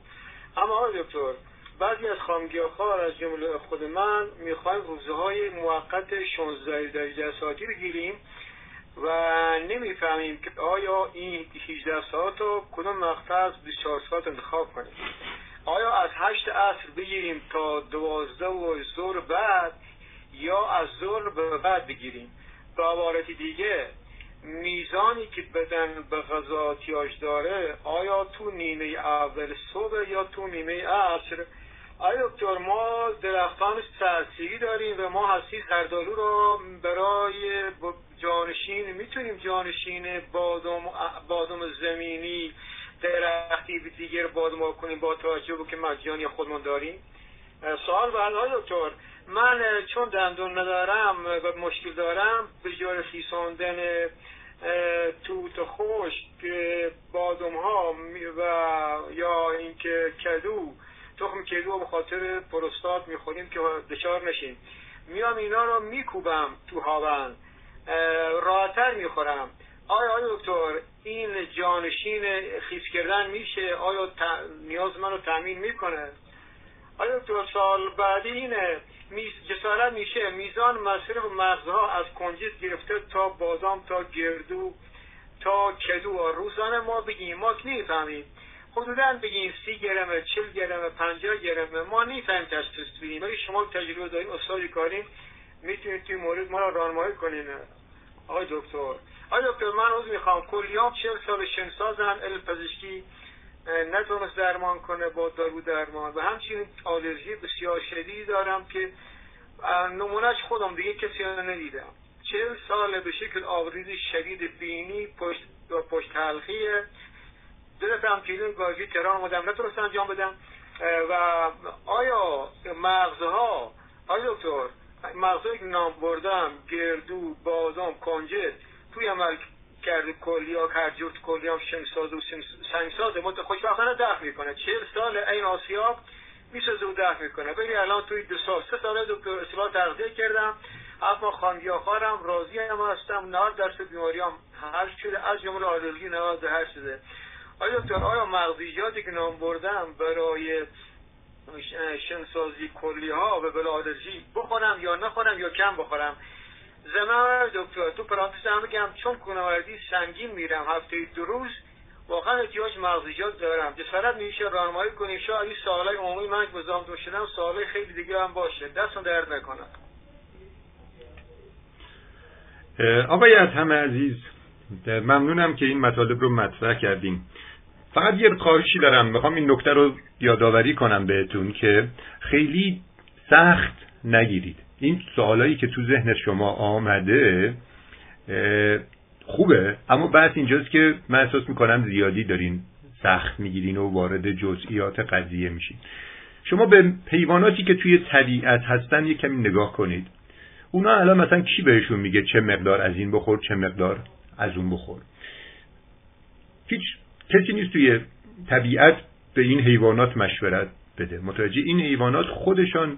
اما آقای دکتر بعضی از خامگیاخوار از جمله خود من می‌خوایم روزه های موقت 16 درجه ساعتی بگیریم و نمی‌فهمیم که آیا این 18 ساعت رو کدوم مقطع از 24 ساعت انتخاب کنیم. آیا از 8 عصر بگیریم تا 12 و ظهر بعد یا از ظهر به بعد بگیریم؟ به عبارت دیگه میزانی که بدن به غذا احتیاج داره آیا تو نیمه اول صبح یا تو نیمه عصر؟ آیا دکتر ما درختان سرسیگی داریم و ما هستی زردالو رو برای جانشین می‌تونیم جانشین بادم, بادم زمینی درختی دیگر بادم کنیم با توجه به که مجانی خودمون داریم؟ سوال بعد های دکتر. من چون دندون ندارم و مشکل دارم به جای خیساندن توت خشک بادم ها و یا اینکه کدو تخم کدو به خاطر پروستات می‌خوریم که دچار نشیم. میام اینا رو میکوبم تو هاون راحتر می‌خورم. آیا آیا دکتر این جانشین خیس کردن میشه؟ آیا نیاز منو تامین می‌کنه؟ آیا دکتر سال بعدی اینه جسارت میشه میزان مصرف مغزها از کنجد گرفته تا بادام تا گردو تا کدو؟ روزانه ما بگیم ما که نیفهمیم حدودا بگیم سی گرمه چل گرمه پنجاه گرمه. ما نیفهمیم تشخیص بدیم ولی شما تجربه داریم استادی کاریم می‌تونید توی مورد ما را راهنمایی کنین. آقای دکتر. آقای دکتر من روز می‌خوام. کلیام چل سال شنسازم علم پزشکی. نتونست درمان کنه با دارو درمان. و همچنین آلرژی بسیار شدیدی دارم که نمونهش خودم دیگه کسی رو ندیدم. چل سال به شکل آوریز شدید بینی پشت, پشت حلقیه دلتم کلین گاجی تران آمدم نتونست انجام بدم. و آیا مغزها آیا دکتر مغزهایی که نام بردم گردو بادام کنجد توی عمل کرده کلیا کرجورت کلیا شنگساز و سنگساز مت خوشبختانه دفع می‌کنه. چهل سال این آسیاب می‌سازه و دفع می‌کنه. ولی الان توی دو سال سه سال دکتر اصلاح تغذیه کردم. اما خانگیاخوارم راضی هم هستم. 90 درصد بیماریام حل شده. از جمله آلرژی 98 شده. آیا دکتر آیا مغزیجاتی که نام بردم برای شنسازی کلی ها و بلا آلرژی بخورم یا نخورم یا کم بخورم؟ زمان دکتر تو پرانتز هم بگم چون کنواردی سنگین میرم هفته دو روز واقعا احتیاج مغزیجات دارم. جسارت میشه راهنمایی کنیم شاید این سوالای عمومی من که بزام شدم سوالای خیلی دیگه هم باشه. دستم درد نکنم آقای از همه عزیز ممنونم که این مطالب رو مطرح کردیم فقط یه خواهشی دارم می‌خوام این نکته رو یادآوری کنم بهتون که خیلی سخت نگیرید. این سوالایی که تو ذهن شما آمده خوبه. اما بحث اینجاست که من احساس می‌کنم زیادی دارین سخت می‌گیرین و وارد جزئیات قضیه میشین. شما به حیواناتی که توی طبیعت هستن یه کمی نگاه کنید. اونا الان مثلا کی بهشون میگه چه مقدار از این بخور چه مقدار از اون بخور؟ هیچ کسی نیست توی طبیعت به این حیوانات مشورت بده. متوجه این حیوانات خودشان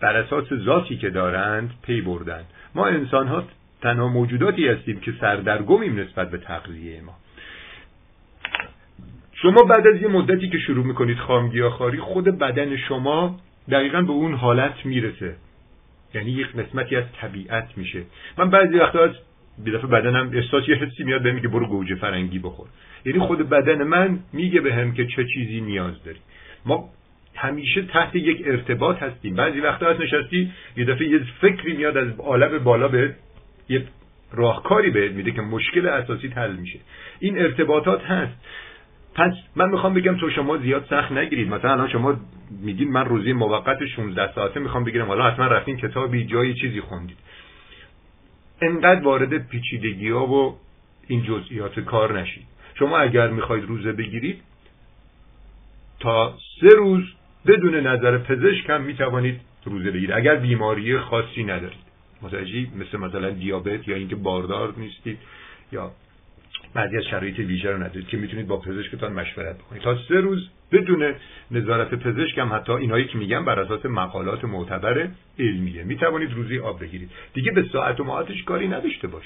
بر اساس ذاتی که دارند پی بردن. ما انسان ها تنها موجوداتی هستیم که سردرگمیم نسبت به تغذیه ما. شما بعد از یه مدتی که شروع می‌کنید خامگیاخواری خود بدن شما دقیقا به اون حالت می‌رسه. یعنی یک قسمتی از طبیعت میشه. من بعضی وقتا از به بدنم احساس یه حسی میاد بهم که برو گوجه فرنگی بخور. یعنی خود بدن من میگه بهم که چه چیزی نیاز داری. ما همیشه تحت یک ارتباط هستیم. بعضی وقتا از نشستی یه دفعه یه فکری میاد از عالم بالا به یه راهکاری بهت میده که مشکل اساسی حل میشه. این ارتباطات هست. پس من می‌خوام بگم تو شما زیاد سخت نگیرید. مثلا الان شما میگین من روزی موقت 16 ساعته می‌خوام بگیرم. حالا حتما رفتین کتابی جایی چیزی خوندید. انقدر وارد پیچیدگی ها و این جزئیات کار نشید. شما اگر می‌خواید روزه بگیرید تا سه روز بدون نظر پزشک هم می‌توانید روزه بگیرید. اگر بیماری خاصی ندارید. متوجه مثل مثلا دیابت یا اینکه باردار نیستید یا بعضی از شرایط ویژه رو ندارید که می‌تونید با پزشکتان مشورت بکنید. تا سه روز بدون نظارت پزشک هم حتی اینهایی که میگم بر اساس مقالات معتبر علمیه می‌توانید روزی آب بگیرید. دیگه به ساعت و ماهاتش کاری نداشته باش.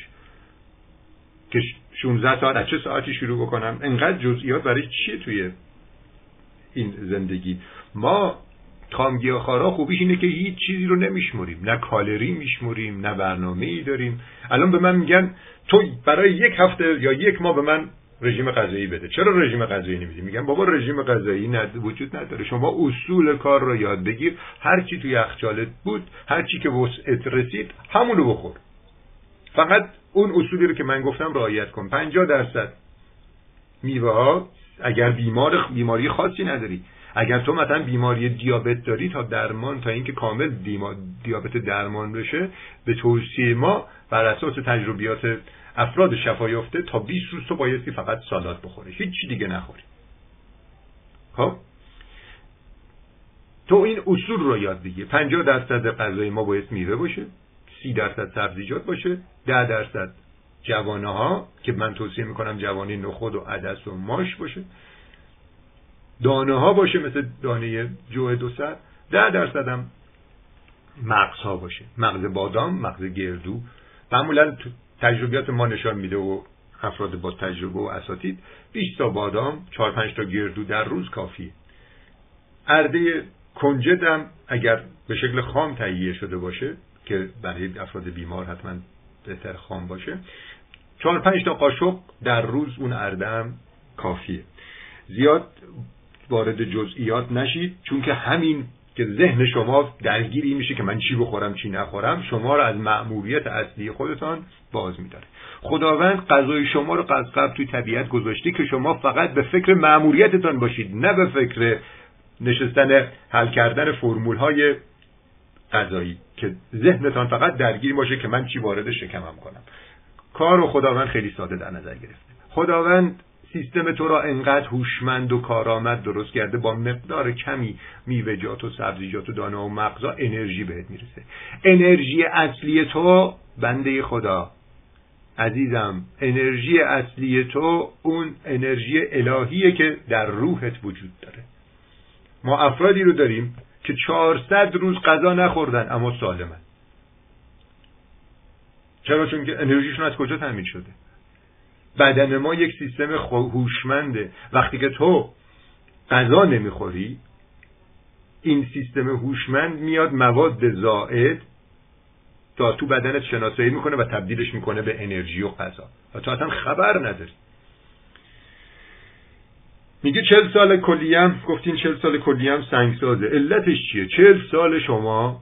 که 16 ساعت از چه ساعتی شروع بکنم انقدر جزئیات برای چیه توی این زندگی؟ ما خارا خوبیش اینه که هیچ چیزی رو نمیشمریم نه کالری میشمریم نه برنامه ای داریم. الان به من میگن تو برای یک هفته یا یک ماه به من رژیم غذایی بده. چرا رژیم غذایی نمیدی؟ میگن بابا رژیم غذایی ند... وجود نداره. شما اصول کار رو یاد بگیر. هر چی تو یخچالت بود هر چی که وسعت رسید همونو بخور. فقط اون اصولی رو که من گفتم رعایت کن. 50 درصد میوه ها اگر بیمار بیماری خاصی نداری اگر تو مثلا بیماری دیابت داری تا درمان تا اینکه کامل دیابت درمان بشه به توصیه ما بر اساس تجربیات افراد شفا یافته تا 20 روز تو بایستی فقط سالاد بخوری. هیچ دیگه نخوری. خب؟ تو این اصول رو یاد بگیر. 50 درصد غذای ما باید میوه باشه 30 درصد سبزیجات باشه 10 درصد جوانه ها که من توصیه می‌کنم جوانه نخود و عدس و ماش باشه. دانه ها باشه مثل دانه جو دو سر ده درصد هم مغز ها باشه. مغز بادام مغز گردو. معمولا تجربیات ما نشان میده و افراد با تجربه و اساتید 20 تا بادام 4 5 تا گردو در روز کافیه. ارده کنجد هم اگر به شکل خام تهیه شده باشه که برای افراد بیمار حتما بهتر خام باشه 4 5 تا قاشق در روز اون ارده هم کافیه. زیاد وارد جزئیات نشید چون که همین که ذهن شما درگیری میشه که من چی بخورم چی نخورم شما رو از مأموریت اصلی خودتان باز میداره. خداوند غذای شما رو قبل قبل توی طبیعت گذاشته که شما فقط به فکر مأموریتتان باشید نه به فکر نشستن حل کردن فرمول های غذایی که ذهنتان فقط درگیر باشه که من چی وارد شکمم کنم. کار رو خداوند خیلی ساده در نظر گرفته. خداوند سیستم تو را انقدر هوشمند و کارآمد درست کرده با مقدار کمی میوه‌جات و سبزیجات و دانه و مغزا انرژی بهت می‌رسه. انرژی اصلی تو بنده خدا. عزیزم انرژی اصلی تو اون انرژی الهیه که در روحت وجود داره. ما افرادی رو داریم که 400 روز غذا نخوردن اما سالمن. چرا؟ چون که انرژیشون از کجا تامین شده؟ بدن ما یک سیستم هوشمنده. وقتی که تو غذا نمی‌خوری این سیستم هوشمند میاد مواد زائد تا تو بدنت شناسایی می‌کنه و تبدیلش می‌کنه به انرژی و غذا. و تو اصلا خبر نداری. میگه چل سال کلیم گفتین چل سال کلیم سنگسازه. علتش چیه؟ چل سال شما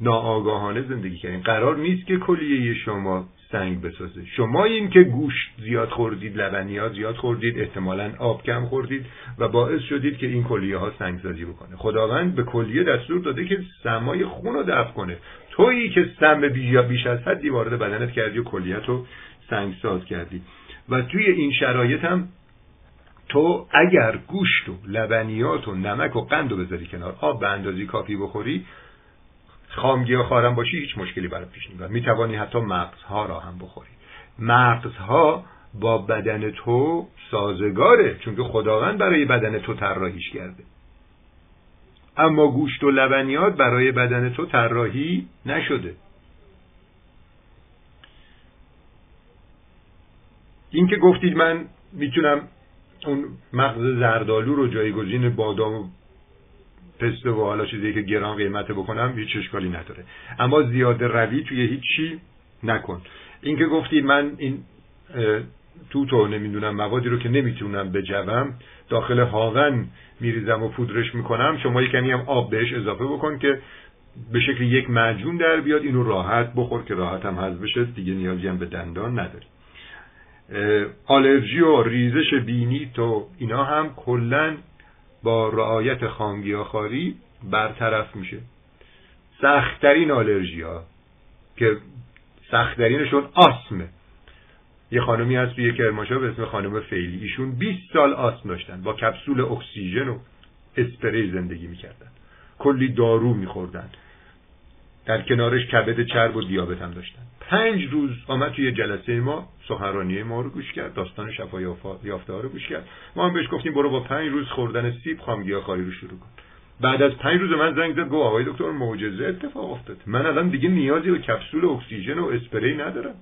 ناآگاهانه زندگی کردین. قرار نیست که کلیه شما سنگ بسازه. شما این که گوشت زیاد خوردید لبنیات زیاد خوردید احتمالا آب کم خوردید و باعث شدید که این کلیه ها سنگسازی بکنه. خداوند به کلیه دستور داده که سمای خون رو دفع کنه. تویی که سم بیش از حدی وارد بدنت کردی و کلیت رو سنگساز کردی. و توی این شرایط هم تو اگر گوشت و لبنیات و نمک و قند رو بذاری کنار آب به اندازی کافی بخوری خامگی خارم باشی هیچ مشکلی برای پیش نمیاد. می‌توانی حتی مغزها را هم بخوری. مغزها با بدن تو سازگاره چون که خداوند برای بدن تو طراحیش کرده. اما گوشت و لبنیات برای بدن تو طراحی نشده. این که گفتید من می‌تونم اون مغز زردالو رو جایگزین بادام و پسته و حالا چیزی که گران قیمته بکنم هیچ اشکالی نداره. اما زیاده روی توی هیچی نکن. این که گفتید من این توت و نمی‌دونم موادی رو که نمی‌تونم بجوم داخل هاون میریزم و پودرش می‌کنم شما یک کمی هم آب بهش اضافه بکن که به شکل یک معجون در بیاد اینو راحت بخور که راحت هم حذف بشه دیگه نیازی هم به دندان نداری. آلرژی و ریزش بینی تو اینا هم کلا با رعایت خامگیاخواری برطرف میشه. سختترین آلرژی ها که سختترینشون آسمه. یه خانمی هست توی کرماشا به اسم خانم فیلی. ایشون 20 سال آسم داشتن. با کپسول اکسیژن و اسپری زندگی می‌کردن. کلی دارو میخوردن. در کنارش کبد چرب و دیابت هم داشتن. پنج روز آمد توی جلسه ما سخنرانی ما رو گوش کرد داستان شفا یافته ها رو گوش کرد. ما هم بهش گفتیم برو با پنج روز خوردن سیب خاری رو شروع کن. بعد از پنج روز من زنگ زد گفت آقای دکتر معجزه اتفاق افتاد من الان دیگه نیازی به کپسول اکسیژن و اسپری ندارم.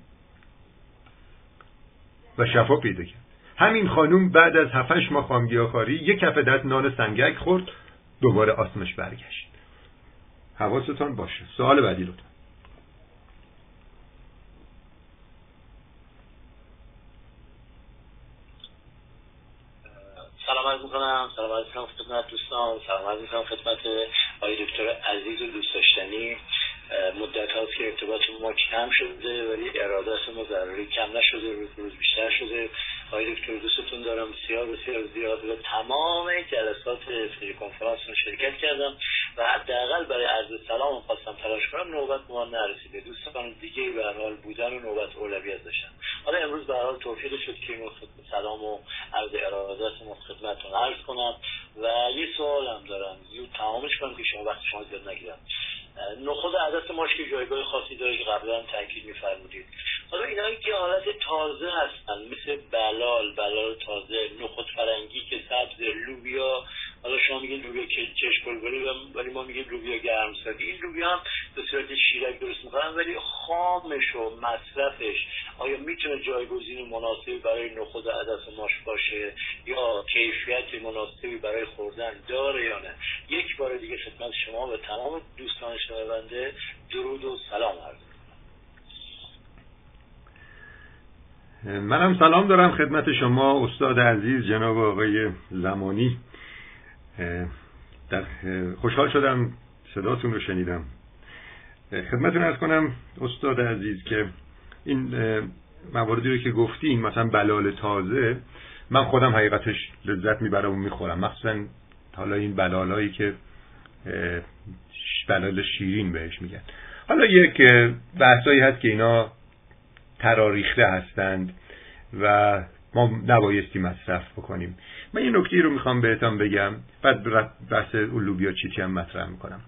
و شفا پیدا کرد. همین خانوم بعد از هفتش ماه خامگیاخواری یک کف دست نان سنگک خورد دوباره آسمش برگشت. حواستان باشه. سوال بعدی لطفا سلام عرض می‌کنم. سلام عرض می‌کنم خدمت دوستان. سلام عرض می‌کنم خدمت آقای دکتر عزیز و دوست داشتنی. مدت هاست که ارتباط ما کم شده ولی ارادت ما ضروری کم نشده روز روز بیشتر شده. آقای دکتر دوستتون دارم. بسیار بسیار زیاد. و تمام جلسات کنفرانس رو شرکت کردم. و حداقل برای عرض سلام خواستم تلاش کنم نوبت ما نرسیده. دوستان دیگه به حال بودن و نوبت اولویت داشتن. حالا امروز به حال توفیق شد که اینو سلام و عرض ارادت ما خدمتتون عرض کنم. و یه سوال دارم. زود تمامش کنم که شما وقت شما زیاد نگیرم نخود عدس ماش که جایگاه خاصی داره که قبلا تاکید میفرمودید. حالا اینایی که حالت تازه هستن مثل بلال بلال تازه نخود فرنگی که سبز لوبیا حالا شما میگین لوبیا که چشم بلبلی ولی ما میگیم لوبیا گرمسازی این لوبیا هم به صورت شیرک درست می‌کنن ولی خامش و مصرفش آیا می‌تونه جایگزین مناسبی برای نخود عدس ماش باشه؟ یا کیفیت مناسبی برای خوردن داره یا نه؟ یک بار دیگه خدمت شما و تمام دوستان شنونده درود و سلام عرض منم سلام دارم خدمت شما استاد عزیز جناب آقای زمانی. در خوشحال شدم صداتون رو شنیدم. خدمتون ارز کنم استاد عزیز که این مواردی رو که گفتین مثلا بلال تازه من خودم حقیقتش لذت می‌برم و می‌خورم. مخصوصا حالا این بلالایی که بلال شیرین بهش میگن. حالا یک بحثایی هست که اینا تراریخته هستند و ما نبایستی مصرف بکنیم. من این نکته رو می‌خوام بهتان بگم بعد بحث لوبیا چیتی هم مطرح می‌کنم.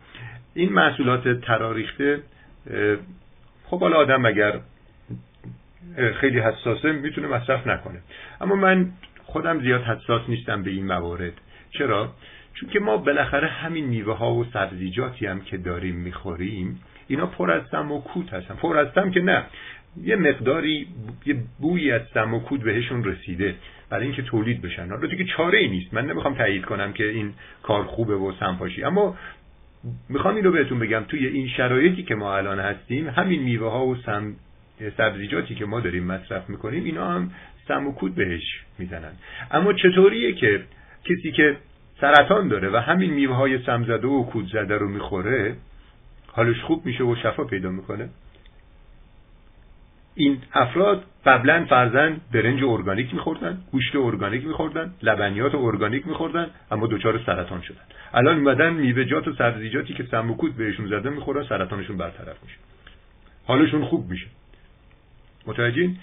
این محصولات تراریخته خب حالا آدم اگر خیلی حساسه می‌تونه مصرف نکنه. اما من خودم زیاد حساس نیستم به این موارد. چرا؟ چون که ما بالاخره همین میوه ها و سبزیجاتی هم که داریم می‌خوریم اینا پر از سم و کوت هستن. پر از سم که نه. یه مقداری یه بویی از سم و کود بهشون رسیده برای اینکه تولید بشن. حالا دیگه چاره ای نیست. من نمی‌خوام تایید کنم که این کار خوبه و سمپاشی اما می‌خوام اینو بهتون بگم توی این شرایطی که ما الان هستیم همین میوه ها و سم سبزیجاتی که ما داریم مصرف می‌کنیم اینا هم سم و کود بهش می‌زنن. اما چطوریه که کسی که سرطان داره و همین میوه های سمزده و کود زده رو می‌خوره حالش خوب میشه و شفا پیدا می‌کنه. این افراد قبلا فرزن برنج ارگانیک میخوردن گوشت ارگانیک میخوردن لبنیات ارگانیک میخوردن اما دچار سرطان شدن. الان اومدن میوه‌جات و سبزیجاتی که سموکوت بهشون زده می‌خورن سرطانشون برطرف میشه. حالشون خوب میشه. متوجهین؟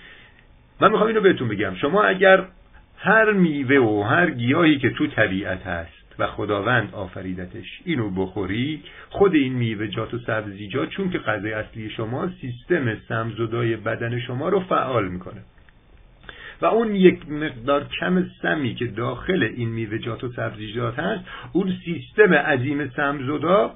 من می‌خوام اینو بهتون بگم. شما اگر هر میوه و هر گیاهی که تو طبیعت هست و خداوند آفریدتش. اینو بخوری خود این میوه‌جات و سبزیجات چون که غذای اصلی شما سیستم سمزدای بدن شما رو فعال می‌کنه. و اون یک مقدار کم سمی که داخل این میوه‌جات و سبزیجات هست اون سیستم عظیم سمزدا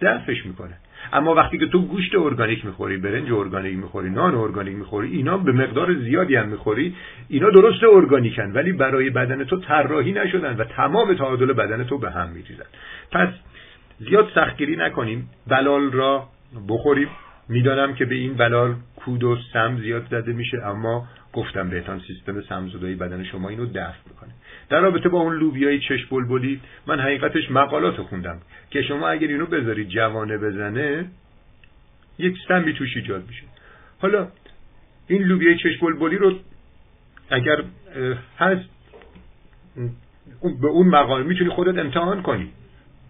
دفعش می‌کنه. اما وقتی که تو گوشت ارگانیک می‌خوری برنج ارگانیک می‌خوری نان ارگانیک می‌خوری اینا به مقدار زیادی هم می‌خوری اینا درست ارگانیکن ولی برای بدن تو طراحی نشدن و تمام تعادل بدن تو به هم میریزن. پس زیاد سختگیری نکنیم. بلال را بخوریم. می‌دانم که به این بلال کود و سم زیاد زده میشه اما گفتم بهتان سیستم سمزدایی بدن شما اینو دفع می‌کنه. در رابطه با اون لوبیای چش بلبلی من حقیقتش مقالات خوندم که شما اگر اینو بذارید جوانه بزنه یک سمی توش ایجاد میشه. حالا این لوبیای چش بلبلی رو اگر هست به اون مقاله می‌تونی خودت امتحان کنی.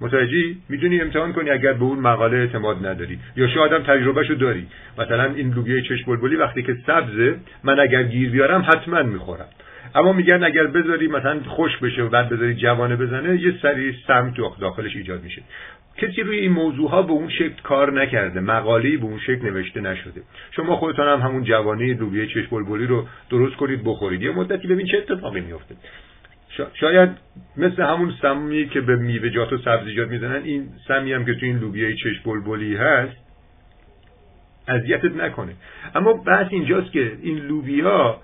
متوجهی؟ می‌دونی امتحان کنی اگر به اون مقاله اعتماد نداری. یا شاید هم تجربهشو داری. مثلا این لوبیای چش بلبلی وقتی که سبزه من اگر گیر بیارم حتما می‌خورم. اما میگن اگر بذاری مثلا خوش بشه و بعد بذاری جوانه بزنه یه سری سمت داخلش ایجاد میشه. کسی روی این موضوع ها به اون شکل کار نکرده مقاله‌ای به اون شکل نوشته نشده. شما خودتان هم همون جوانه لوبیای چش بلبلی رو درست کنید بخورید. یه مدتی ببین چه اتفاقی میفته شاید مثل همون سمی که به میوه‌جات و سبزیجات می‌زنن این سمی هم که تو این لوبیای چش بلبلی هست اذیتت نکنه. اما بحث اینجاست که این لوبیا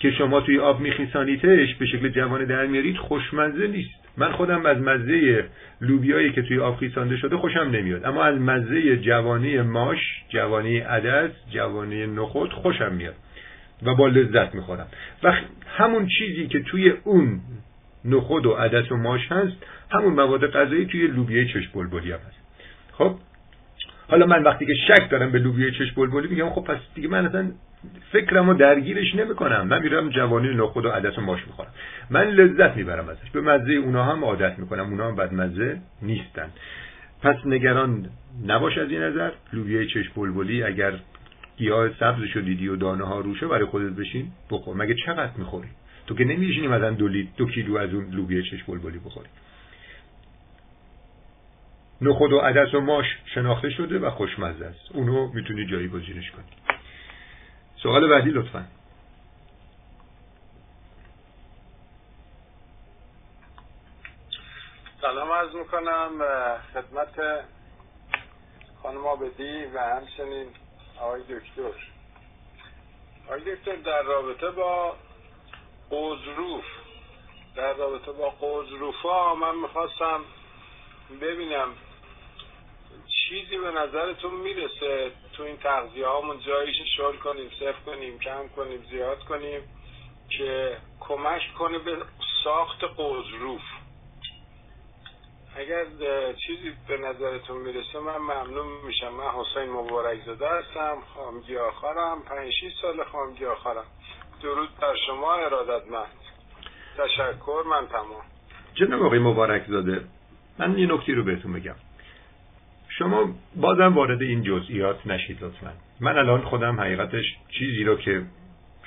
که شما توی آب میخیسانیدش به شکل جوانه در میارید خوشمزه نیست. من خودم از مزه لوبیایی که توی آب خیسانده شده خوشم نمیاد. اما از مزه جوانی ماش جوانی عدس جوانی نخود خوشم میاد و با لذت می‌خورم. و همون چیزی که توی اون نخود و عدس و ماش هست همون مواد غذایی توی لوبیای چش بلبلی هم هست. خب؟ حالا من وقتی که شک دارم به لوبیای چش بلبلی میگم خب پس دیگه من اصلا فکرم رو درگیرش نمی‌کنم. من میرم جوانی نخود و عدس و ماش می‌خورم. من لذت می‌برم ازش. به مزه اونا هم عادت می‌کنم. اونا هم بد مزه نیستن. پس نگران نباش از این نظر. لوبیای چش بلبلی اگر گیاه سبزشو دیدی و دانه ها روشه برای خودت بشین بخور. مگه چقدر می‌خوری؟ تو که نمیشینی مثلا دو, دو کیلو از اون لوبیا چش بلبلی بخوری نخود و عدس و ماش شناخته شده و خوشمزه است. اونو می‌تونی جایی گزینش کنی. سوال بعدی لطفا. سلام عرض می‌کنم خدمت خانم آبدی و همچنین آقای دکتر. آقای دکتر در رابطه با قوزروف در رابطه با قوزروف ها من می‌خواستم ببینم چیزی به نظرتون می‌رسه تو این تغذیه هامون جاییش شل کنیم صرف کنیم کم کنیم زیاد کنیم که کمک کنه به ساخت قوزروف اگر چیزی به نظرتون می‌رسه من ممنون میشم. من حسین مبارک زاده هستم خامگی آخرم پنج سال خامگی آخرم. درود بر شما ارادتمند. تشکر من تمام. جناب آقای مبارک زاده من یه نکتی رو بهتون بگم. شما بازم وارد این جزئیات نشید لطفا. من الان خودم حقیقتش چیزی رو که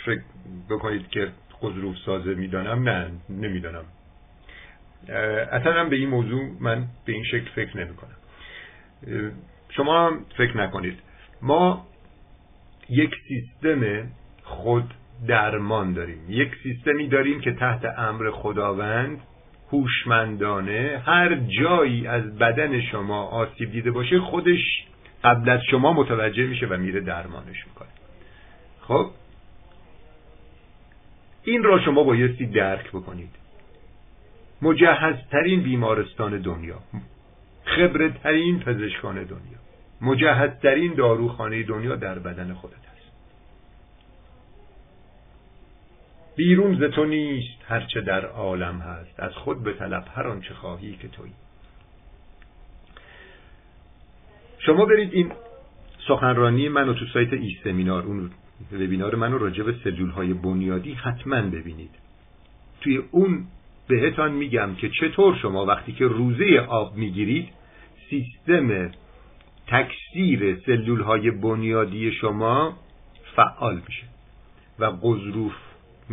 فکر بکنید که خضروف سازه می‌دانم نه نمی‌دانم. اصلا به این موضوع من به این شکل فکر نمی کنم شما هم فکر نکنید. ما یک سیستم خود درمان داریم. یک سیستمی داریم که تحت امر خداوند هوشمندانه هر جایی از بدن شما آسیب دیده باشه خودش قبل از شما متوجه میشه و میره درمانش می‌کنه. خب؟ این را شما بایستی درک بکنید. مجهزترین بیمارستان دنیا خبرترین پزشکان دنیا مجهزترین داروخانه دنیا در بدن خودت. بیرون ز تو نیست هرچه در عالم هست. از خود به طلب هر آنچه خواهی که تویی. شما برید این سخنرانی منو تو سایت ای سمینار. اون وبینار منو راجع به سلول های بنیادی حتما ببینید. توی اون بهتان میگم که چطور شما وقتی که روزه آب می‌گیرید سیستم تکثیر سلول های بنیادی شما فعال میشه و قضروف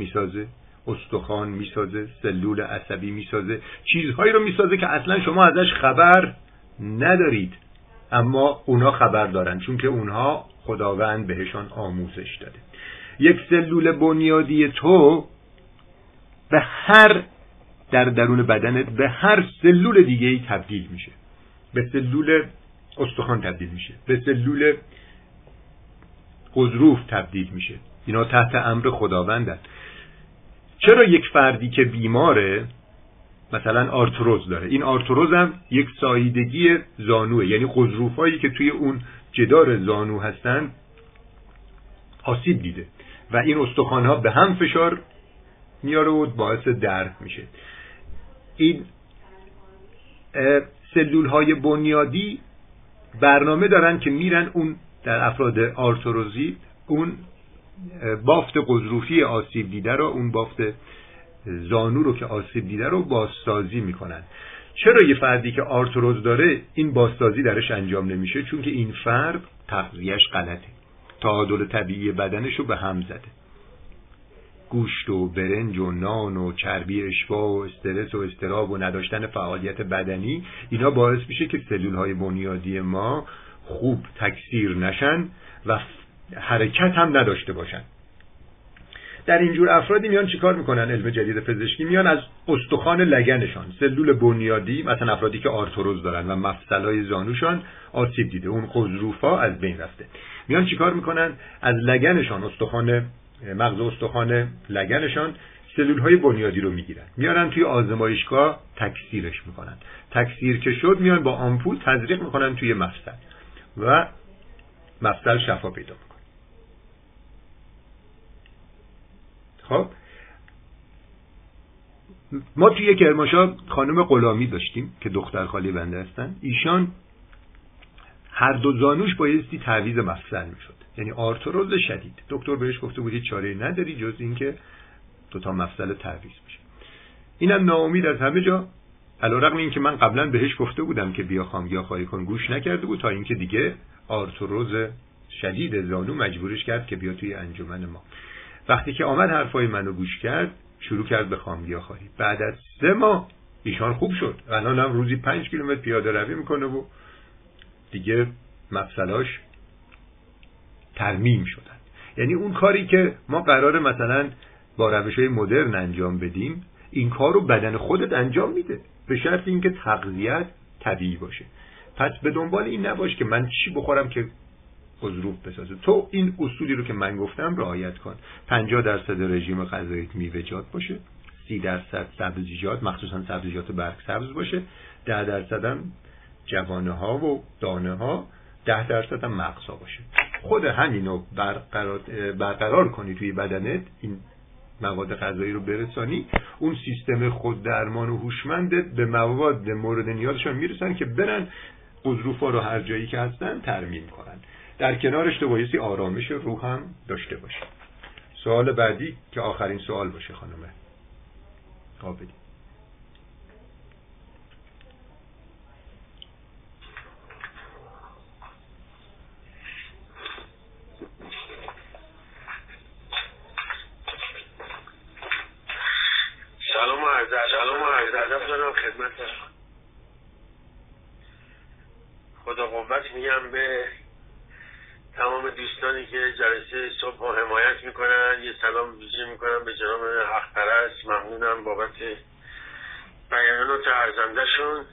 می‌سازه استخوان می‌سازه سلول عصبی می‌سازه چیزهایی رو می‌سازه که اصلا شما ازش خبر ندارید. اما اونا خبر دارن چون که اونها خداوند بهشان آموزش داده. یک سلول بنیادی تو به هر در درون بدنت به هر سلول دیگه ای تبدیل میشه. به سلول استخوان تبدیل میشه. به سلول قضروف تبدیل میشه. اینا تحت امر خداوندن. چرا یک فردی که بیماره مثلا آرتروز داره این آرتروز هم یک ساییدگی زانوه یعنی قضروف که توی اون جدار زانو هستن آسیب دیده و این استخوان ها به هم فشار میاره و باعث درد میشه. این سلول های بنیادی برنامه دارن که میرن اون در افراد آرتروزی اون بافت قضروفی آسیب دیده رو اون بافت زانو رو که آسیب دیده رو بازسازی می‌کنن. چرا یه فردی که آرتروز داره این بازسازی درش انجام نمیشه؟ چون که این فرد تغذیهش غلطه. تعادل طبیعی بدنش رو به هم زده. گوشت و برنج و نان و چربی اشبا و استرس و استراب و نداشتن فعالیت بدنی اینا باعث میشه که سلول های بنیادی ما خوب تکثیر نشن و حرکت هم نداشته باشن. در اینجور افرادی میان چیکار می‌کنن؟ علم جدید پزشکی میان از استخوان لگنشان. سلول بنیادی مثلا افرادی که آرتروز دارن و مفصلای زانوشان آسیب دیده. اون قضروفا از بین رفته. میان چیکار می‌کنن؟ از لگنشان استخوان مغز استخوان لگنشان سلول های بنیادی رو می‌گیرن. میارن توی آزمایشگاه تکثیرش می‌کنن. تکثیر که شد میان با آمپول تزریق می‌کنن توی مفصل. و مفصل شفا پیدا می‌کنه خب. ما توی کرماشا خانم غلامی داشتیم که دختر خالی بنده هستن. ایشان هر دو زانوش بایستی تعویز مفصل می‌شد. یعنی آرتروز شدید. دکتر بهش گفته بودی چاره نداری جز اینکه دو تا مفصل تعویض میشه اینم ناامید از همه جا. علیرغم اینکه من قبلا بهش گفته بودم که بیا خام خواهی کن گوش نکرده بود تا اینکه دیگه آرتروز شدید زانو مجبورش کرد که بیا توی انجمن ما. وقتی که آمد حرفای منو گوش کرد شروع کرد به خام خواهی. بعد از سه ماه ایشان خوب شد. الان هم روزی پنج کیلومتر پیاده روی می‌کنه و دیگه مفصلاش ترمیم شدن. یعنی اون کاری که ما قرار مثلا با روش های مدرن انجام بدیم این کار رو بدن خودت انجام میده. به شرط اینکه تغذیت طبیعی باشه. پس به دنبال این نباش که من چی بخورم که قضروف بسازه. تو این اصولی رو که من گفتم رعایت کن. 50 درصد رژیم غذاییت میوه‌جات باشه. 30 درصد سبزیجات مخصوصا سبزیجات برگ سبز باشه. 10 درصد هم جوانه ها و دانه ها 10 درصد هم مغزها باشه. خود همینو برقرار, برقرار کنی توی بدنت. این مواد غذایی رو برسانی. اون سیستم خود درمان و هوشمندت به مواد مورد نیازشان می‌رسن که برن قضروفا رو هر جایی که هستن ترمیم کنن. در کنارش تو بایستی آرامش روح هم داشته باشه. سوال بعدی که آخرین سوال باشه خانمه قابلی سلام و عرض سلام و عرض ادب دارم خدمت خدا قوت میگم به دوستانی که جلسه صبح حمایت می‌کنن یه سلام ویژه می‌کنم به جناب حق پرست ممنونم بابت بیانات ارزندهشون.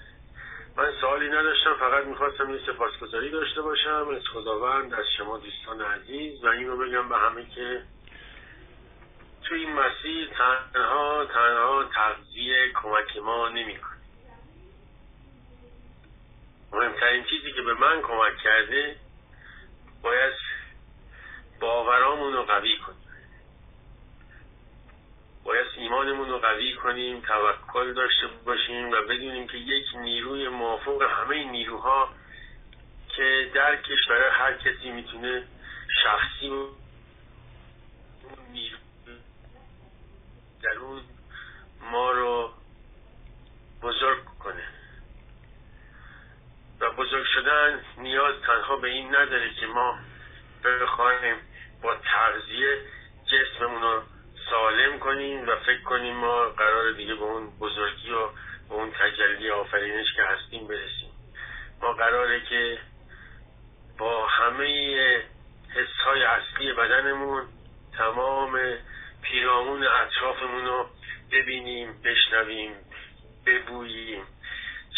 من سوالی نداشتم فقط می‌خواستم یه سپاسگزاری داشته باشم. از خداوند از شما دوستان عزیز. و این رو بگم به همه که توی این مسیر تنها تنها تغذیه کمک ما نمی‌کنه. مهمترین چیزی که به من کمک کرده باید باورامون رو قوی کنیم. باید ایمانمون رو قوی کنیم توکل داشته باشیم و بدونیم که یک نیروی موافق همه نیروها که در کشور هر کسی می‌تونه شخصی و نیرو درون ما رو بزرگ کنه. و بزرگ شدن نیاز تنها به این نداره که ما بخواهیم با تغذیه جسممون رو سالم کنیم و فکر کنیم ما قرار دیگه به اون بزرگی و به اون تجلی آفرینش که هستیم برسیم. ما قراره که با همه حس های اصلی بدنمون تمام پیرامون اطرافمون رو ببینیم بشنویم ببوییم.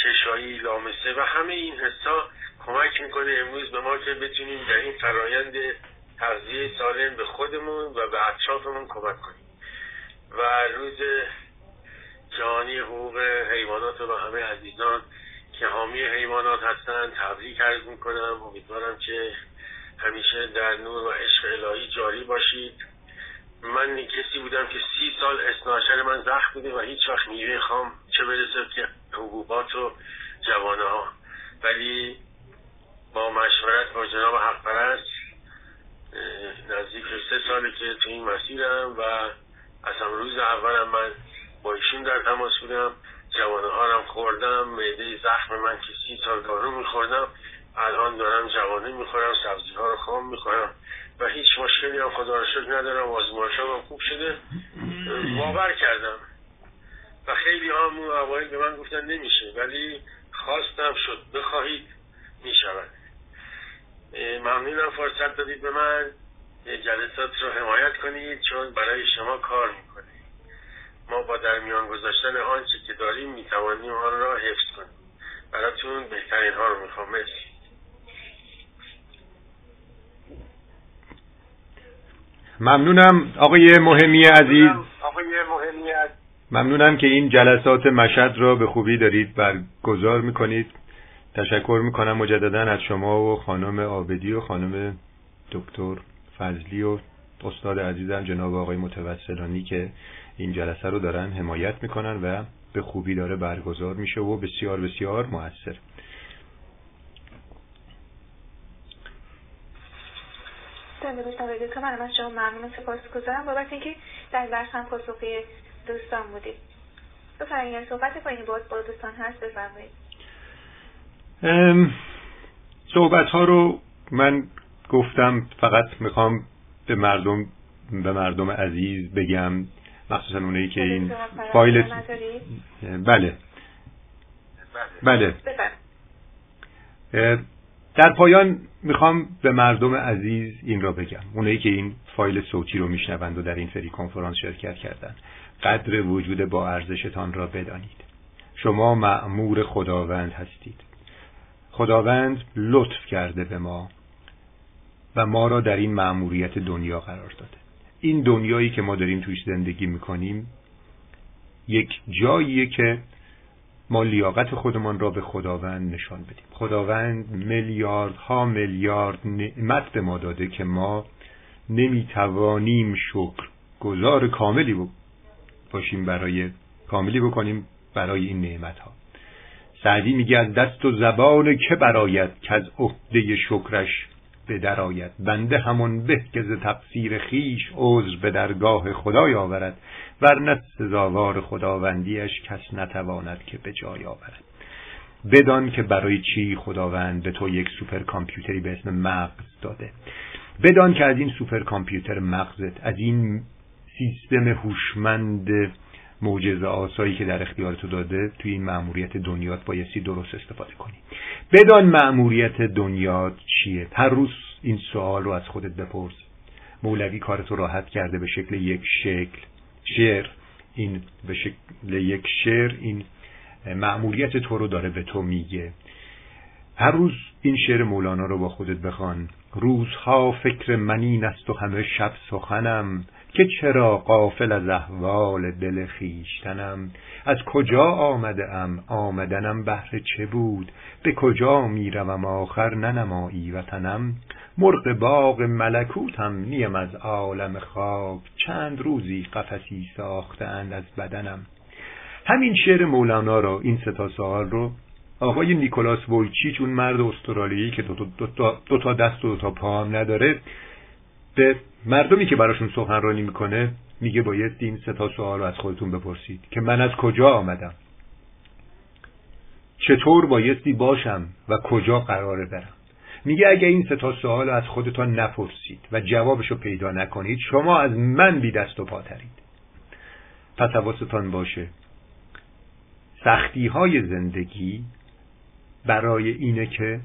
چشایی لامسه و همه این حسا کمک می‌کنه امروز به ما که بتونیم در این فرایند تغذیه سالم به خودمون و به اطرافمون کمک کنیم. و روز جهانی حقوق حیوانات و همه عزیزان که حامی حیوانات هستن تبریک عرض می‌کنم. امیدوارم که همیشه در نور و عشق الهی جاری باشید. من کسی بودم که سی سال اسناشر من زخم بوده و هیچ وقت میوه خام چه برسه که حبوبات و جوانه ها ولی با مشورت با جناب حق پرست نزدیک سه ساله که تو این مسیرم و از روز اولم من با ایشون در تماس بودم. جوانه ها خوردم معده زخم من که سی سال دارو میخوردم. الان دارم جوانه می‌خورم سبزی ها رو خام می‌خورم. و هیچ مشکلی هم خدا رو شکر ندارم. آزمایش هم خوب شده. باور کردم. و خیلی هم اون به من گفتن نمیشه ولی خواستم شد. بخواهید می‌شود. ممنونم فرصت دادید به من. جلسات رو حمایت کنید چون برای شما کار می‌کنه. ما با در میان گذاشتن آنچه که داریم می‌توانیم آن را حفظ کنیم. براتون بهترین ها رو می‌خوام. مرسی. ممنونم آقای مهمی عزیز. آقای مهمی عزیز. ممنونم که این جلسات مشهد را به خوبی دارید برگزار می‌کنید. تشکر می‌کنم مجددا از شما و خانم آبدی و خانم دکتر فضلی و استاد عزیزم جناب آقای متوسلانی که این جلسه رو دارن حمایت می‌کنن و به خوبی داره برگزار میشه و بسیار بسیار موثر. که من از شما ممنون سپاس گذارم. بابت اینکه در درس هم پاسخی دوستان بودید. بفرمایید صحبت با این بود با دوستان هست بفرمایید. صحبت ها رو من گفتم فقط می‌خوام به مردم به مردم عزیز بگم مخصوصا اونایی که این فایل بله. بله. در پایان می‌خوام به مردم عزیز این را بگم. اونایی که این فایل صوتی رو میشنوند و در این فری کنفرانس شرکت کردن قدر وجود با ارزشتان را بدانید. شما معمور خداوند هستید. خداوند لطف کرده به ما و ما را در این معموریت دنیا قرار داده. این دنیایی که ما داریم توش زندگی می‌کنیم یک جاییه که ما لیاقت خودمان را به خداوند نشان بدیم. خداوند میلیاردها میلیارد نعمت به ما داده که ما نمی‌توانیم شکر گذار کاملی باشیم برای کاملی بکنیم برای این نعمت ها سعدی میگه از دست و زبان که برایت که از عهده شکرش به درآید بنده همون به که ز تقصیر خیش عذر به درگاه خدای آورد ورنه سزاوار خداوندیش کس نتواند که به جای آورد. بدان که برای چی خداوند به تو یک سوپر کامپیوتری به اسم مغز داده؟ بدان که از این سوپر کامپیوتر مغزت از این سیستم هوشمند معجزه آسایی که در اختیار تو داده توی این مأموریت دنیات بایستی درست استفاده کنی. بدان مأموریت دنیات چیه؟ هر روز این سوال رو از خودت بپرس. مولوی کارتو راحت کرده به شکل یک شکل. شعر این به شکل یک شعر این مأموریت تو رو داره به تو میگه. هر روز این شعر مولانا رو با خودت بخوان. روزها فکر منین است و همه شب سخنم. که چرا قافل از احوال دل خیشتنم از کجا آمده ام؟ آمدنم بهر چه بود؟ به کجا می‌روم آخر ننمایی وطنم؟ مرغ باغ ملکوتم نیم از عالم خاک چند روزی قفسی ساختند از بدنم. همین شعر مولانا رو این ستا سوال رو آقای نیکولاس وولچیچ اون مرد استرالیایی که دو, دو تا دست و دو تا پا هم نداره به مردمی که براشون سخنرانی می‌کنه میگه باید این سه تا سوال رو از خودتون بپرسید. که من از کجا آمدم؟ چطور بایستی باشم و کجا قراره برم؟ میگه اگه این سه تا سوال از خودتان نپرسید و جوابشو پیدا نکنید شما از من بی دست و پاترید پس حواستان باشه. سختی های زندگی برای اینه که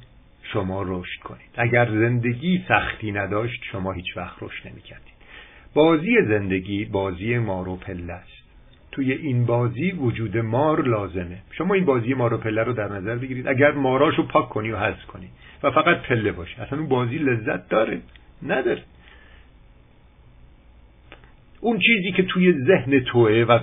شما رشد کنید. اگر زندگی سختی نداشت شما هیچ وقت رشد نمی‌کردید. بازی زندگی بازی مار و پله است. توی این بازی وجود مار لازمه. شما این بازی مار و پله رو در نظر بگیرید. اگر ماراشو پاک کنی و حذف کنی و فقط پله باشه اصلا اون بازی لذت داره. نداره. اون چیزی که توی ذهن توه و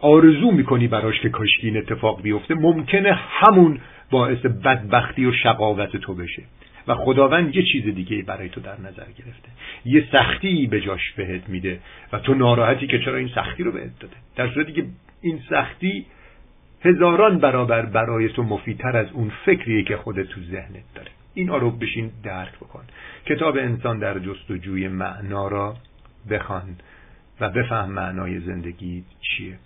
آرزو می‌کنی براش که کاشکی این اتفاق بیفته ممکنه همون باعث بدبختی و شقاوت تو بشه. و خداوند یه چیز دیگه برای تو در نظر گرفته. یه سختی به جاش بهت میده و تو ناراحتی که چرا این سختی رو بهت داده. در صورتی که این سختی هزاران برابر برای تو مفیدتر از اون فکریه که خودت تو ذهنت داره. این رو بشین درک بکن. کتاب انسان در جستجوی معنا را بخوان و بفهم معنای زندگی چیه.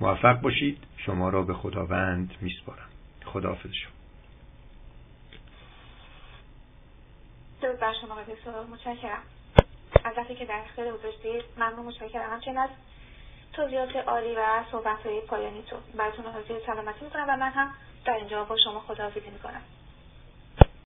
موفق باشید. شما را به خداوند میسپارم. خداحافظ شما. درود بر شما آقای متشکرم. از وقتی که در اختیار گذاشتید ممنون متشکرم. همچنین از توضیحات عالی و صحبت های پایانی تو براتون حاضر سلامتی می‌کنم و من هم در اینجا با شما خداحافظی می‌کنم.